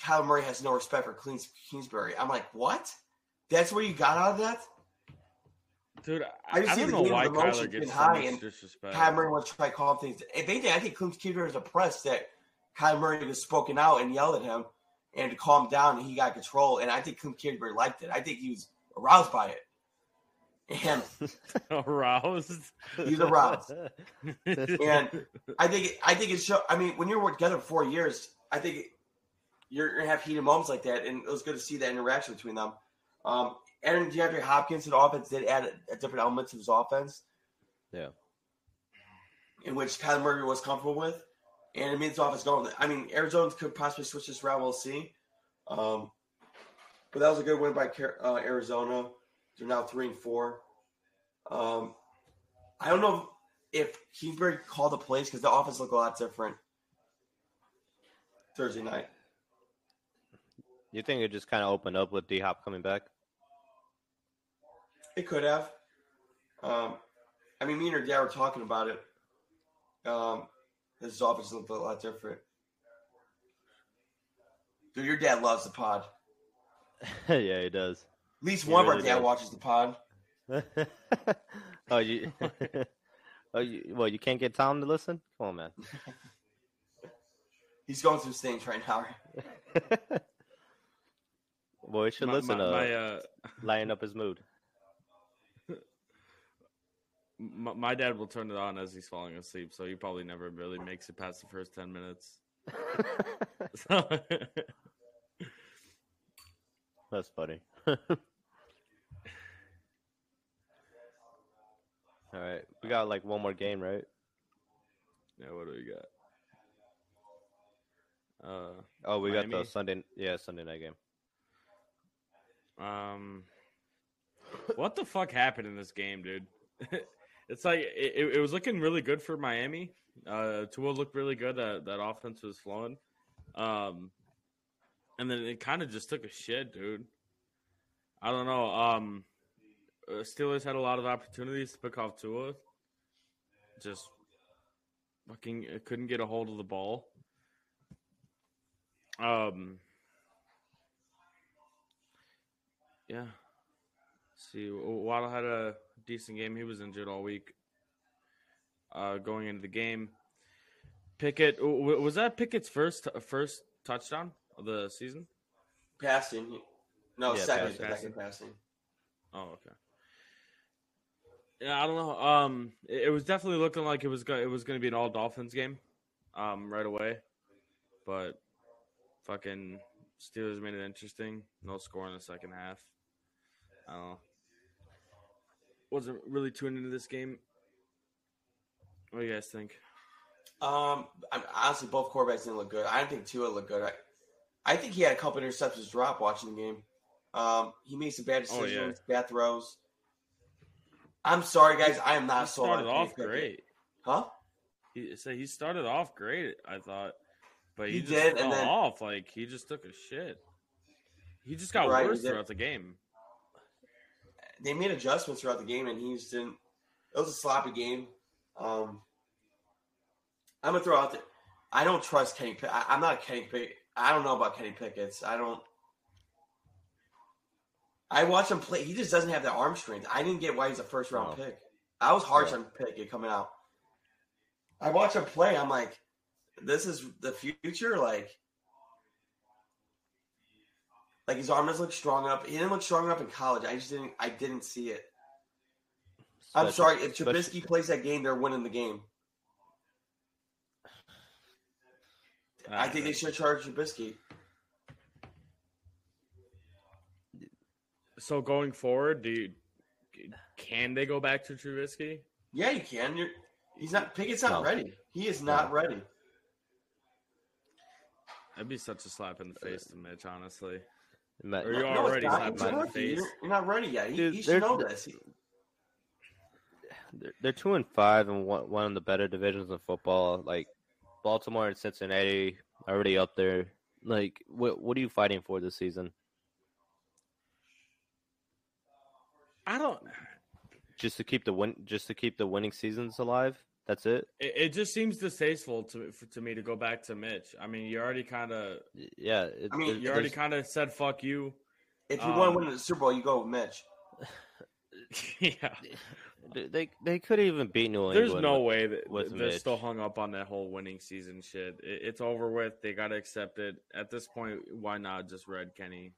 Kyle Murray has no respect for Cleans- Kingsbury. I'm like, what? That's where you got out of that? Dude, I I, just I see don't the know game why Kyler gets so high and disrespect. Kyle Murray wants to try to calm things. If anything, I think Cleans Kingsbury was impressed that Kyle Murray was spoken out and yelled at him and to calm down, and he got control. And I think Cleans Kingsbury liked it. I think he was aroused by it. And Aroused. He's aroused. and I think I think it show. I mean, when you're together for four years, I think you're gonna have heated moments like that, and it was good to see that interaction between them. Um, Aaron DeAndre Hopkins to the offense did add a, a different element to his offense. Yeah. in which Kyler Murray was comfortable with, and it means the offense going. I mean, Arizona could possibly switch this route. We'll see. Um, but that was a good win by uh, Arizona. They're now three and four. Um, I don't know if Kingsbury called the plays because the offense looked a lot different Thursday night. You think it just kind of opened up with D Hop coming back? It could have. Um, I mean, me and her dad were talking about it. Um, his offense looked a lot different. Dude, your dad loves the pod. yeah, he does. At least He one of really our dad does. watches the pod. oh, you. oh, you. Well, you can't get Tom to listen. Come on, man. He's going through things right now. Boy, he should My- listen my, to my, uh, lighten up his mood. My, my dad will turn it on as he's falling asleep, so he probably never really makes it past the first ten minutes. So- That's funny. All right, we got like one more game, right? yeah, what do we got? Uh, Oh, we got the Sunday, yeah, Sunday night game. Um, what the fuck happened in this game, dude? it's like it, it- was looking really good for Miami. Uh, Tua looked really good. That that offense was flowing. Um, and then it kind of just took a shit, dude. I don't know. Um, uh, Steelers had a lot of opportunities to pick off Tua. Just fucking uh, couldn't get a hold of the ball. Um, yeah. see, Waddle had a decent game. He was injured all week. Uh, going into the game, Pickett was that Pickett's first first touchdown of the season. Passing. No, Yeah, second. passing. Second passing. Oh, okay. Yeah, I don't know. Um, it, it was definitely looking like it was go- it was going to be an all Dolphins game, um, right away, but fucking Steelers made it interesting. No score in the second half. I don't know. Wasn't really tuned into this game. What do you guys think? Um, I'm, honestly, both quarterbacks didn't look good. I didn't think Tua looked good. I, I think he had a couple interceptions drop watching the game. Um, he made some bad Oh, yeah. decisions, bad throws. I'm sorry, guys. I am He not sold on started off great. Huh? He so he started off great, I thought, but he, He just did, and then- off. Like he just took a shit. He just got Right, worse throughout the game. They made adjustments throughout the game, and he just didn't. It was a sloppy game. Um, I'm gonna throw out there. I don't trust Kenny. Pick- I, I'm not a Kenny Pickett. I don't know about Kenny Pickett's. I don't. I watch him play. He just doesn't have the arm strength. I didn't get why he's a first round No. pick. I was harsh Yeah. on Pickett coming out. I watch him play. I'm like, this is the future. Like, like his arm doesn't look strong enough. He didn't look strong enough in college. I just didn't. I didn't see it. I'm sorry. If especially- Trubisky plays that game, they're winning the game. I think they should charge Trubisky. So going forward, do you can they go back to Trubisky? Yeah, you can. You're, he's not. Pickett's not No. ready. He is not No. ready. That'd be such a slap in the uh, face to Mitch, honestly. Ma- Or you No, already it's not. slapped It's in the face. You're, you're not ready yet. He, Dude, he should they're- know this. they're, they're two and five and one, one of the better divisions in football. Like Baltimore and Cincinnati already up there. Like, what what are you fighting for this season? I don't. Just to keep the win, just to keep the winning seasons alive. That's it. It, it just seems distasteful to for, to me to go back to Mitch. I mean, you already kind of Yeah, it, I mean, you already kind of said fuck you. If you Um, want to win the Super Bowl, you go with Mitch. yeah, they they, they could even beat New England. there's no with- way that with they're Mitch. still hung up on that whole winning season shit. It, it's over with. They got to accept it at this point. Why not just red Kenny?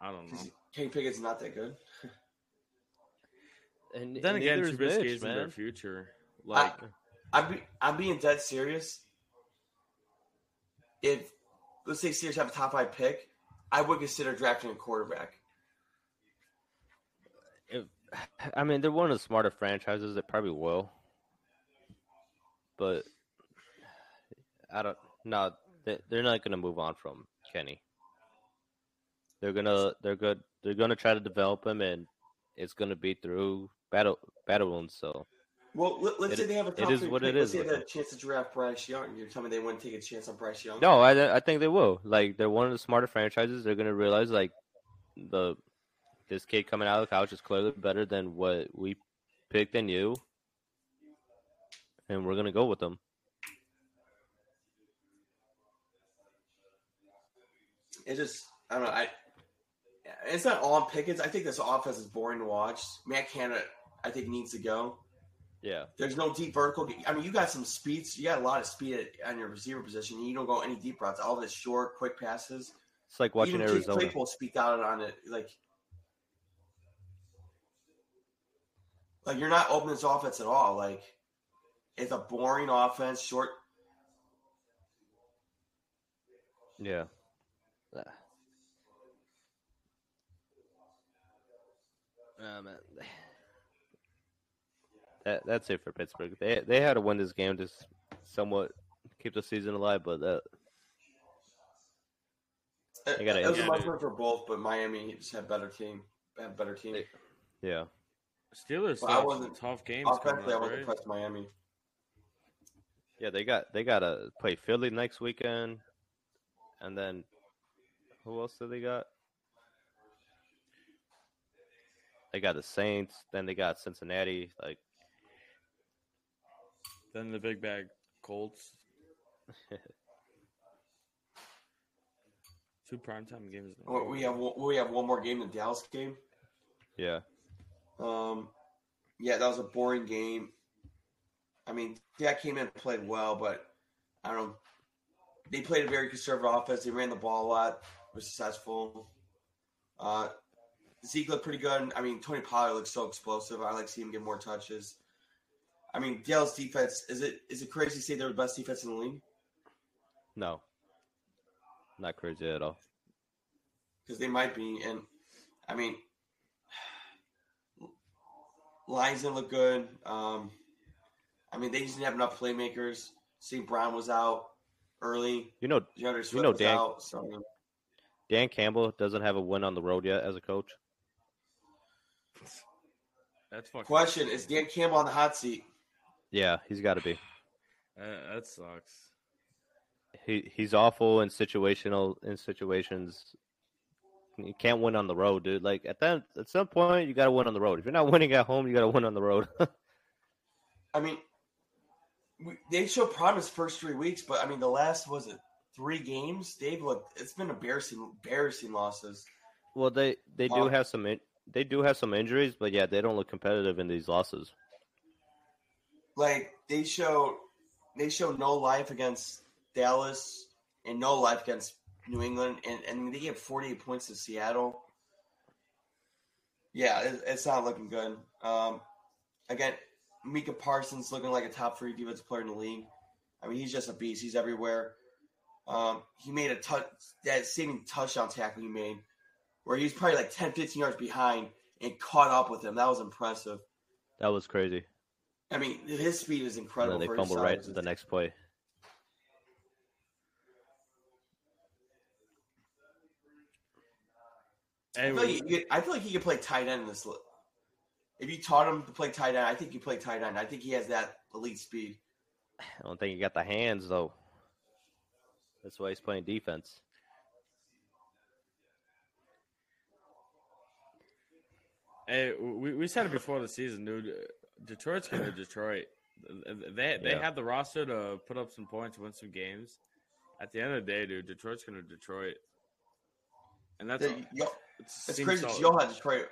I don't know. Kenny Pickett's not that good. And, Then and again, neither is Trubisky Mitch, isn't their future. Like, I'm be, I'm being dead serious. If let's say Steelers have a top five pick, I would consider drafting a quarterback. If, I mean, they're one of the smarter franchises that probably will. But I don't. No, they, they're not going to move on from Kenny. They're gonna. They're good. They're gonna try to develop him, and it's gonna be through battle battle wounds. So Well, let, us It- say they have a top is three what pick. it let's is say they have a chance to draft Bryce Young. You're telling me they wouldn't take a chance on Bryce Young? no, I I think they will. Like they're one of the smarter franchises. They're gonna realize like the this kid coming out of college is clearly better than what we picked in you, and we're gonna go with them. It just I don't know. I it's not all on Pickens. I think this offense is boring to watch. Matt Canada, I think needs to go. Yeah. There's no deep vertical. I mean, you got some speeds. You got a lot of speed at, on your receiver position. You don't go any deep routes. All this short, quick passes. It's like watching Even Chase Arizona. Claypool speak out on it. Like, like you're not opening this offense at all. Like, it's a boring offense. Short. Yeah. Uh, man. That that's it for Pittsburgh. They they had to win this game to somewhat keep the season alive, but uh, It, They gotta it was a yeah, much dude. win for both, but Miami just had better team. Had better team. yeah, Steelers Well, I still have wasn't- tough games coming Offensively, I up, was right? impressed Miami. yeah. They got they got to play Philly next weekend, and then who else do they got? They got the Saints. Then they got Cincinnati. Like Then the big bag Colts. Two primetime games. in Well. We have one- we have one more game, the Dallas game. yeah, Um, yeah, that was a boring game. I mean, Dak came in and played well, but I don't. know. They played a very conservative offense. They ran the ball a lot. Were successful. Uh, Zeke looked pretty good. I mean, Tony Pollard looks so explosive. I like seeing him get more touches. I mean, Dallas defense is it is it crazy to say they're the best defense in the league? no, not crazy at all. because they might be. And I mean, Lions didn't look good. Um, I mean, they just didn't have enough playmakers. St. Brown was out early. You know, D'Andre Swift know was Dan- out. So Dan Campbell doesn't have a win on the road yet as a coach. That's fucking. question is Dan Campbell on the hot seat? Yeah, he's got to be. Uh, that sucks. He he's awful in situational in situations. You can't win on the road, dude. Like at that at some point, you got to win on the road. If you're not winning at home, you got to win on the road. I mean, we, they showed promise first three weeks, but I mean, the last was it three games? They've looked. It's been embarrassing, embarrassing losses. well, they they do have some in, they do have some injuries, but yeah, they don't look competitive in these losses. Like they show, they show no life against Dallas and no life against New England, and and they forty eight points to Seattle. Yeah, it, it's not looking good. Um, again, Micah Parsons looking like a top three defensive player in the league. I mean, he's just a beast. He's everywhere. Um, he made a touch that saving touchdown tackle he made, where he was probably like 10, 15 yards behind and caught up with him. That was impressive. That was crazy. I mean, his speed is And incredible. then they for fumble right size. the next play. I feel, like he, could- I feel like he could play tight end in this. li- If you taught him to play tight end, I think he play tight end. I think he has that elite speed. I don't think he got the hands though. That's why he's playing defense. Hey, we, we said it before the season, dude. Detroit's gonna Detroit. They they Yeah. have the roster to put up some points, win some games. At the end of the day, dude, Detroit's gonna Detroit, and that's The- yo- it's, it's seems crazy. 'cause Y'all had Detroit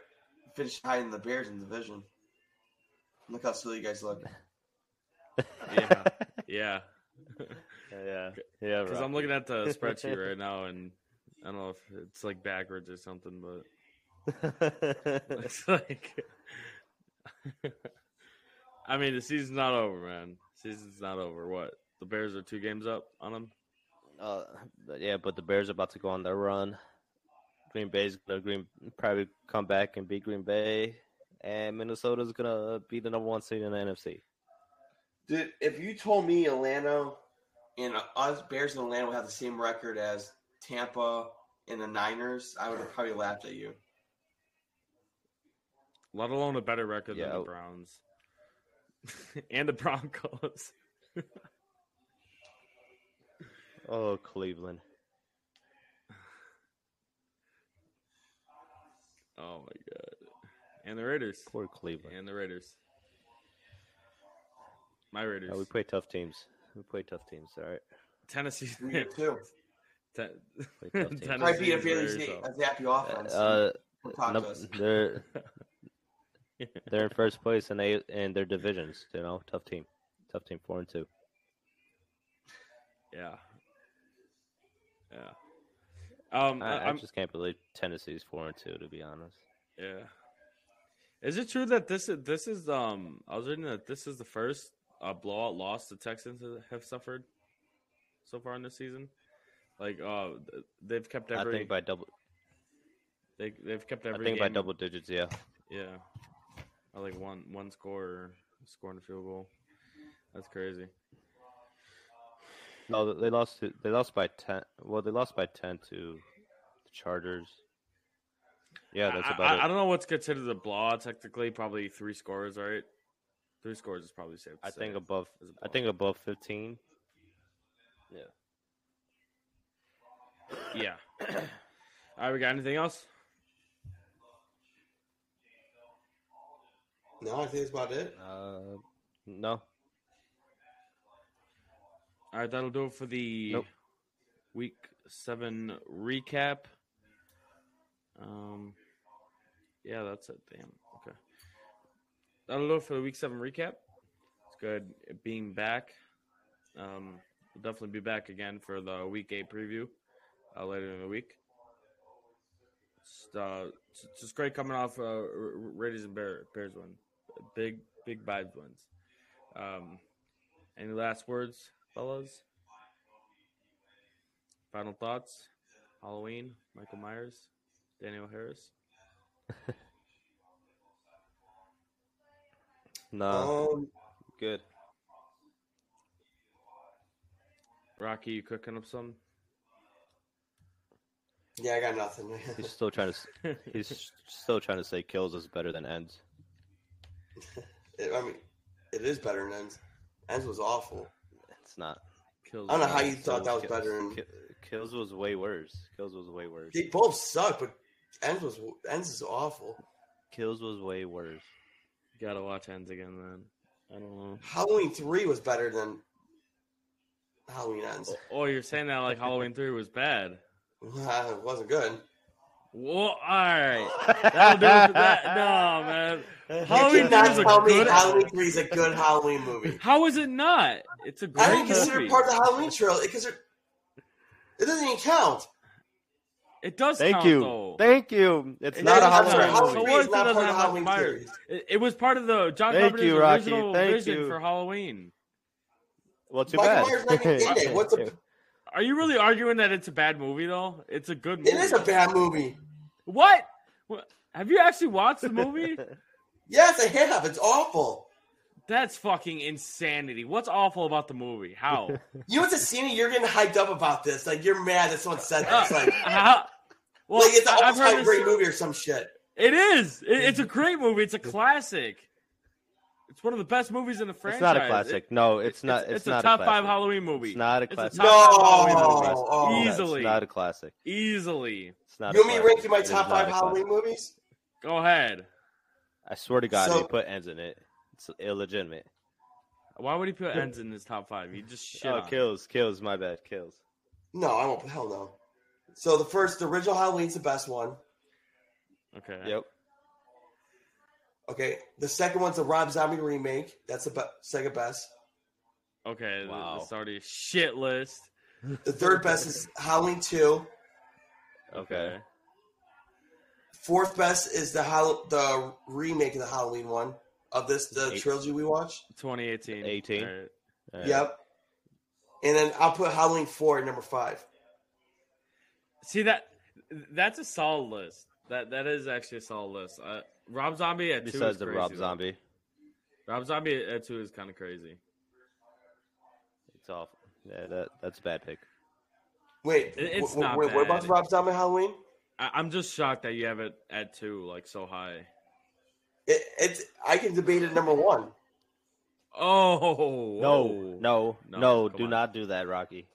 finish high in the Bears in the division. Look how silly you guys look. Yeah, yeah. yeah, yeah. Because I'm looking at the spreadsheet right now, and I don't know if it's like backwards or something, but it's like. I mean, the season's not over, man. Season's not over. What? The Bears are two games up on them. Uh, but yeah, but the Bears are about to go on their run. Green Bay's gonna Green probably come back and beat Green Bay, and Minnesota's gonna be the number one seed in the NFC. Dude, if you told me Atlanta and us Bears and Atlanta would have the same record as Tampa and the Niners, I would have probably laughed at you. Let alone a better record Yeah. than the Browns and the Broncos. Oh, Cleveland. Oh my god! And the Raiders. Poor Cleveland. And the Raiders. My Raiders. Oh, we play tough teams. We play tough teams. All right. Tennessee. We did too. Ten- Play tough teams. Tennessee Probably beat a is fairly very sa- tough. a offense. Uh, Don't no, they're they're in first place in they in their divisions. You know, tough team, tough team, four and two. Yeah. Yeah. Um, I, I just can't believe Tennessee's four and two. To be honest, yeah. Is it true that this is this is um? I was reading that this is the first uh, blowout loss the Texans have suffered so far in this season. Like, uh, they've kept every. I think by double. they they've kept every. I think by double digits. Yeah, Yeah, I like one one score or scoring a field goal. That's crazy. no, they lost. To, they lost by ten. Well, they lost by ten to the Chargers. Yeah, that's about I, it. I don't know what's considered a blowout. Technically, probably three scores, right? Three scores is probably safe. I think above. I think above fifteen. Yeah. Yeah. All right, we got anything else? No, I think that's about it. Uh, no. All right, that'll do it for the Nope. week seven recap. Um, yeah, that's it. Damn. Okay. That'll do it for the week seven recap. It's good being back. Um, we'll definitely be back again for the week eight preview uh, later in the week. Just, uh, it's it's just great coming off uh, R- R- Raiders and Bear, Bears win. Big, big vibes ones. Um, any last words, fellas? Final thoughts? Halloween, Michael Myers, Danielle Harris. No. Um, Good. Rocky, you cooking up some? Yeah, I got nothing. He's still trying to. He's still trying to say kills is better than ends. It- I mean, it is better than Ends. Ends was awful. It's not. Kills. I don't know how me. you thought that was Kills- better. Than, Kills was way worse. Kills was way worse. they both suck, but Ends was Ends is awful. Kills was way worse. You Gotta watch ends again, man. I don't know. Halloween three was better than Halloween Ends. Oh, oh, you're saying that like Halloween three was bad? it wasn't good. Well, all right. That'll do it for that. No, man. Halloween you cannot three is a tell me good- Halloween three is a good Halloween movie. How is it not? It's a I great I don't consider movie. it part of the Halloween trilogy because it doesn't even count. It does Thank count you. though. Thank you. It's It not a does count. Halloween So movie. what three it not part of Halloween Michael series. It, it was part of the John Thank Carpenter's you, Rocky. original Thank vision you. for Halloween. Well, too Michael bad. Myers not even in it. What's the? Are you really arguing that it's a bad movie though? It's a good movie. It is a bad movie. What? Have you actually watched the movie? Yes, I have. It's awful. That's fucking insanity. What's awful about the movie? How? You went to see me. You're getting hyped up about this. Like you're mad that someone said this. Uh, like, How? Well, like it's an I- I've heard all-time this- great movie or some shit. It is. It, it's a great movie. It's a classic. It's one of the best movies in the franchise. It's not a It- classic. No, it's, not. It's, It's, a not top a five. Halloween movie. It's not a It's a classic. top No, five Halloween movie. oh, That's Easily. not a classic. Easily. It's not. you a want me to classic. rank you my top five Halloween movies? Go ahead. I swear to God, So- they put ends in it. It's illegitimate. Why would he put ends in his top five? He just shit oh, on it. kills, kills. My bad, kills. No, I won't. Hell no. So the first, the original Halloween's the best one. Okay. Yep. Okay, the second one's the Rob Zombie remake. That's the be- second best. Okay. Wow. It's already a shit list. The third best is Halloween two. Okay. Fourth best is the Hall- the remake of the Halloween one of this the Eight. trilogy we watched. 2018. 18. All right. Alright. Yep. And then I'll put Halloween four at number five. See that? That's a solid list. That that is actually a solid list. Uh, Rob Zombie at two Besides is the crazy, Rob though. Zombie, Rob Zombie at two is kind of crazy. it's awful. Yeah, that that's a bad pick. Wait, It- it's wh- wh- not wait, what about bad. the Rob Zombie Halloween? I, I'm just shocked that you have it at two, like so high. It, it's I can debate it number one. Oh No, whoa. no, No, no. Do on. not do that, Rocky.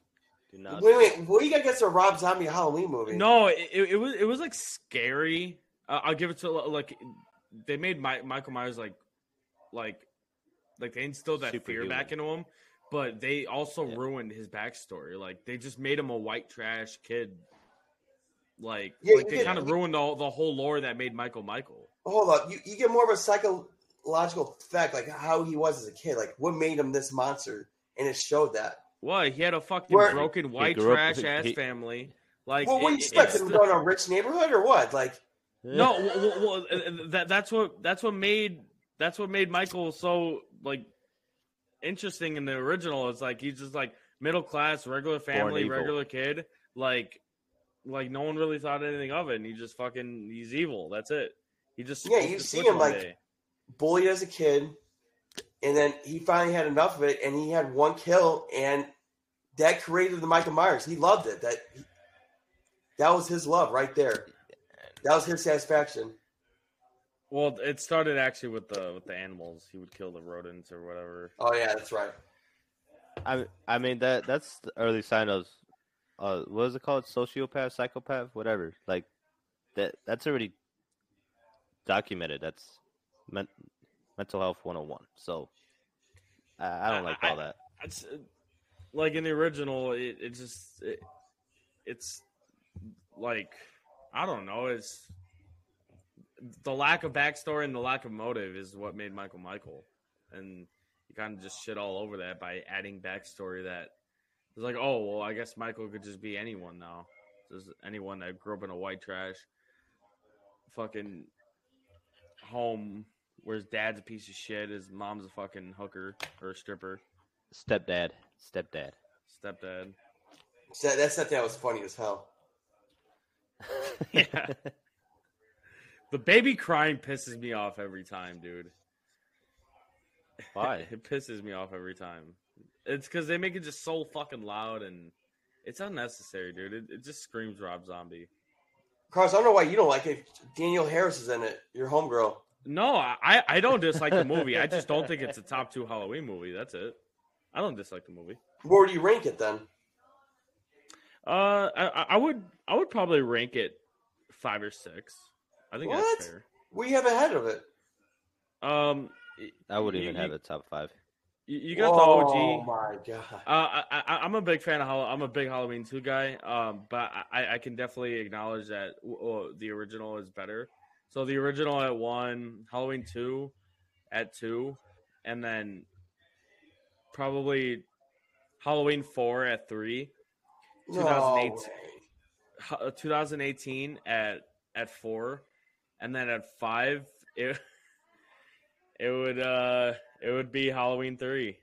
Do not. Wait, wait, what do you got against the Rob Zombie Halloween movie? No, it, it, it was it was like scary. Uh, I'll give it to like they made Mi- Michael Myers like like like they instilled that fear Superhuman. back into him, but they also Yeah. ruined his backstory. Like they just made him a white trash kid. Like, Yeah, like they kind of ruined all the whole lore that made Michael Michael. Hold up, you, you get more of a psychological effect, like how he was as a kid, like what made him this monster, and it showed that. What? He had a fucking Where- broken white grew up- trash ass he- family. Like, well, what do you it- expect? it's Him the- going to a rich neighborhood or what? Like, No, well, well, well, uh, that that's what that's what made that's what made Michael so like interesting in the original. It's like he's just like middle class, regular family, regular kid. Like, like no one really thought anything of it, and he just fucking he's evil. That's it. He just Yeah, you see him, like, day. bullied as a kid, and then he finally had enough of it, and he had one kill, and that created the Michael Myers. He loved it. That that was his love right there. That was his satisfaction. Well, it started actually with the with the animals. He would kill the rodents or whatever. Oh yeah, that's right. I I mean that that's the early sign of uh what is it called sociopath psychopath whatever like that that's already documented that's men- mental health 101 so I, I don't like all that It's uh, like in the original. It, it just it, it's like I don't know. It's the lack of backstory and the lack of motive is what made Michael Michael, and you kind of just shit all over that by adding backstory that it's like, oh well, I guess Michael could just be anyone now, just anyone that grew up in a white trash, fucking home where his dad's a piece of shit, his mom's a fucking hooker or a stripper stepdad stepdad stepdad. So that, that set that was funny as hell. Yeah. The baby crying pisses me off every time, dude. Why? It pisses me off every time. It's because they make it just so fucking loud and it's unnecessary, dude. It, it just screams Rob Zombie. Carlos, I don't know why you don't like it. Danielle Harris is in it. Your homegirl. No, I, I don't dislike the movie. I just don't think it's a top two Halloween movie. That's it. I don't dislike the movie. Where do you rank it then? Uh, I, I would I would probably rank it five or six. I think What? that's fair. We have ahead of it. Um, I wouldn't You- even have a top five. you, you got Oh the OG. Oh my god. Uh, I, I, I'm a big fan of Hall- I'm a big Halloween two guy. Um, but I, I can definitely acknowledge that uh, the original is better. So the original at one, Halloween two, at two, and then probably Halloween four at three, No 2008. way. H- uh, 2018 at at four, and then at five it it would uh it would be Halloween three.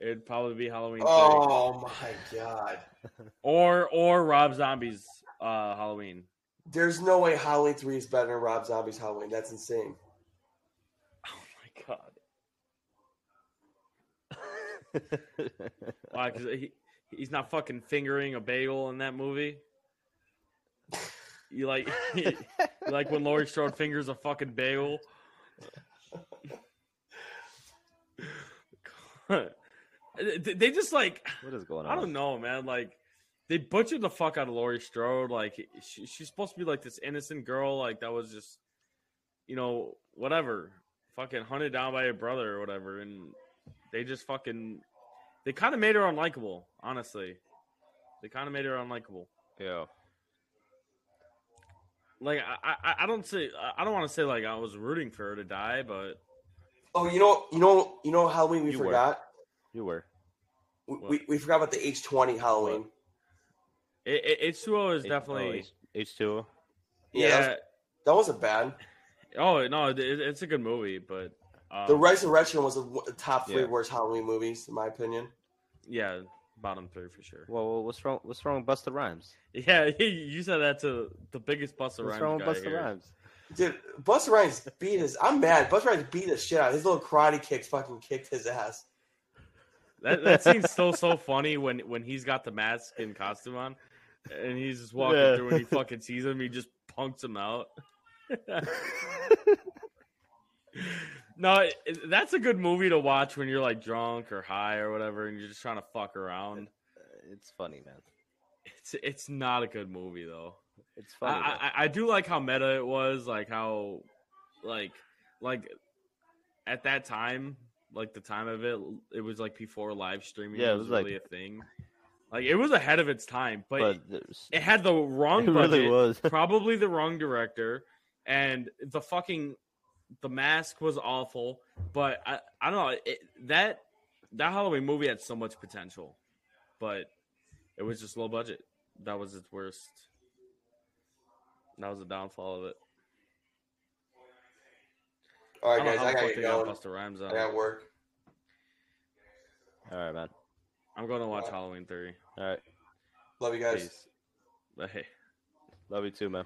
It would probably be Halloween three. Oh my god. or or Rob Zombie's uh Halloween. There's no way Halloween 3 is better than Rob Zombie's Halloween. That's insane. Oh my god! Why? Because he he's not fucking fingering a bagel in that movie. You like you like when Laurie Strode fingers a fucking bagel. They just like what is going on? I don't know, man. Like they butchered the fuck out of Laurie Strode. Like she, she's supposed to be like this innocent girl, like that was just, you know, whatever, fucking hunted down by a brother or whatever, and they just fucking, they kind of made her unlikable. Honestly, they kind of made her unlikable. Yeah. Like I, I, I don't say, I don't want to say like I was rooting for her to die, but Oh, you know, you know, you know Halloween we You were. forgot? You were. We, we, we forgot about the H20 Halloween. it, it, H2O is H- definitely, H two. Yeah, yeah. that, was, that wasn't bad. Oh no, it, it's a good movie, but um, The Resurrection was the top three Yeah. worst Halloween movies, in my opinion. yeah, bottom three for sure. Well, what's wrong? What's wrong with Busta Rhymes? Yeah, you said that to the biggest Busta What's Rhymes wrong guy with Busta here. Rhymes? Dude, Busta Rhymes beat his. I'm mad. Busta Rhymes beat the shit out. His little karate kicks fucking kicked his ass. That that seems so so funny when when he's got the mask and costume on, and he's just walking Yeah. through and he fucking sees him, he just punks him out. No, that's a good movie to watch when you're like drunk or high or whatever, and you're just trying to fuck around. Uh, it's funny, man. It's it's not a good movie though. It's funny. I. I, I do like how meta it was, like how, like, like at that time, like the time of it, it was like before live streaming. Yeah, it was, was like- really a thing. Like it was ahead of its time, but, but it had the wrong it budget, really was. probably the wrong director, and the fucking the mask was awful. But I I don't know it, that that Halloween movie had so much potential, but it was just low budget. That was its worst. That was the downfall of it. All right, I guys, know how I the gotta fuck get they got going. Busta Rhymes I on. got work. All right, man. I'm going to watch Halloween 3. All right. Love you guys. Peace. Hey. Love you too, man.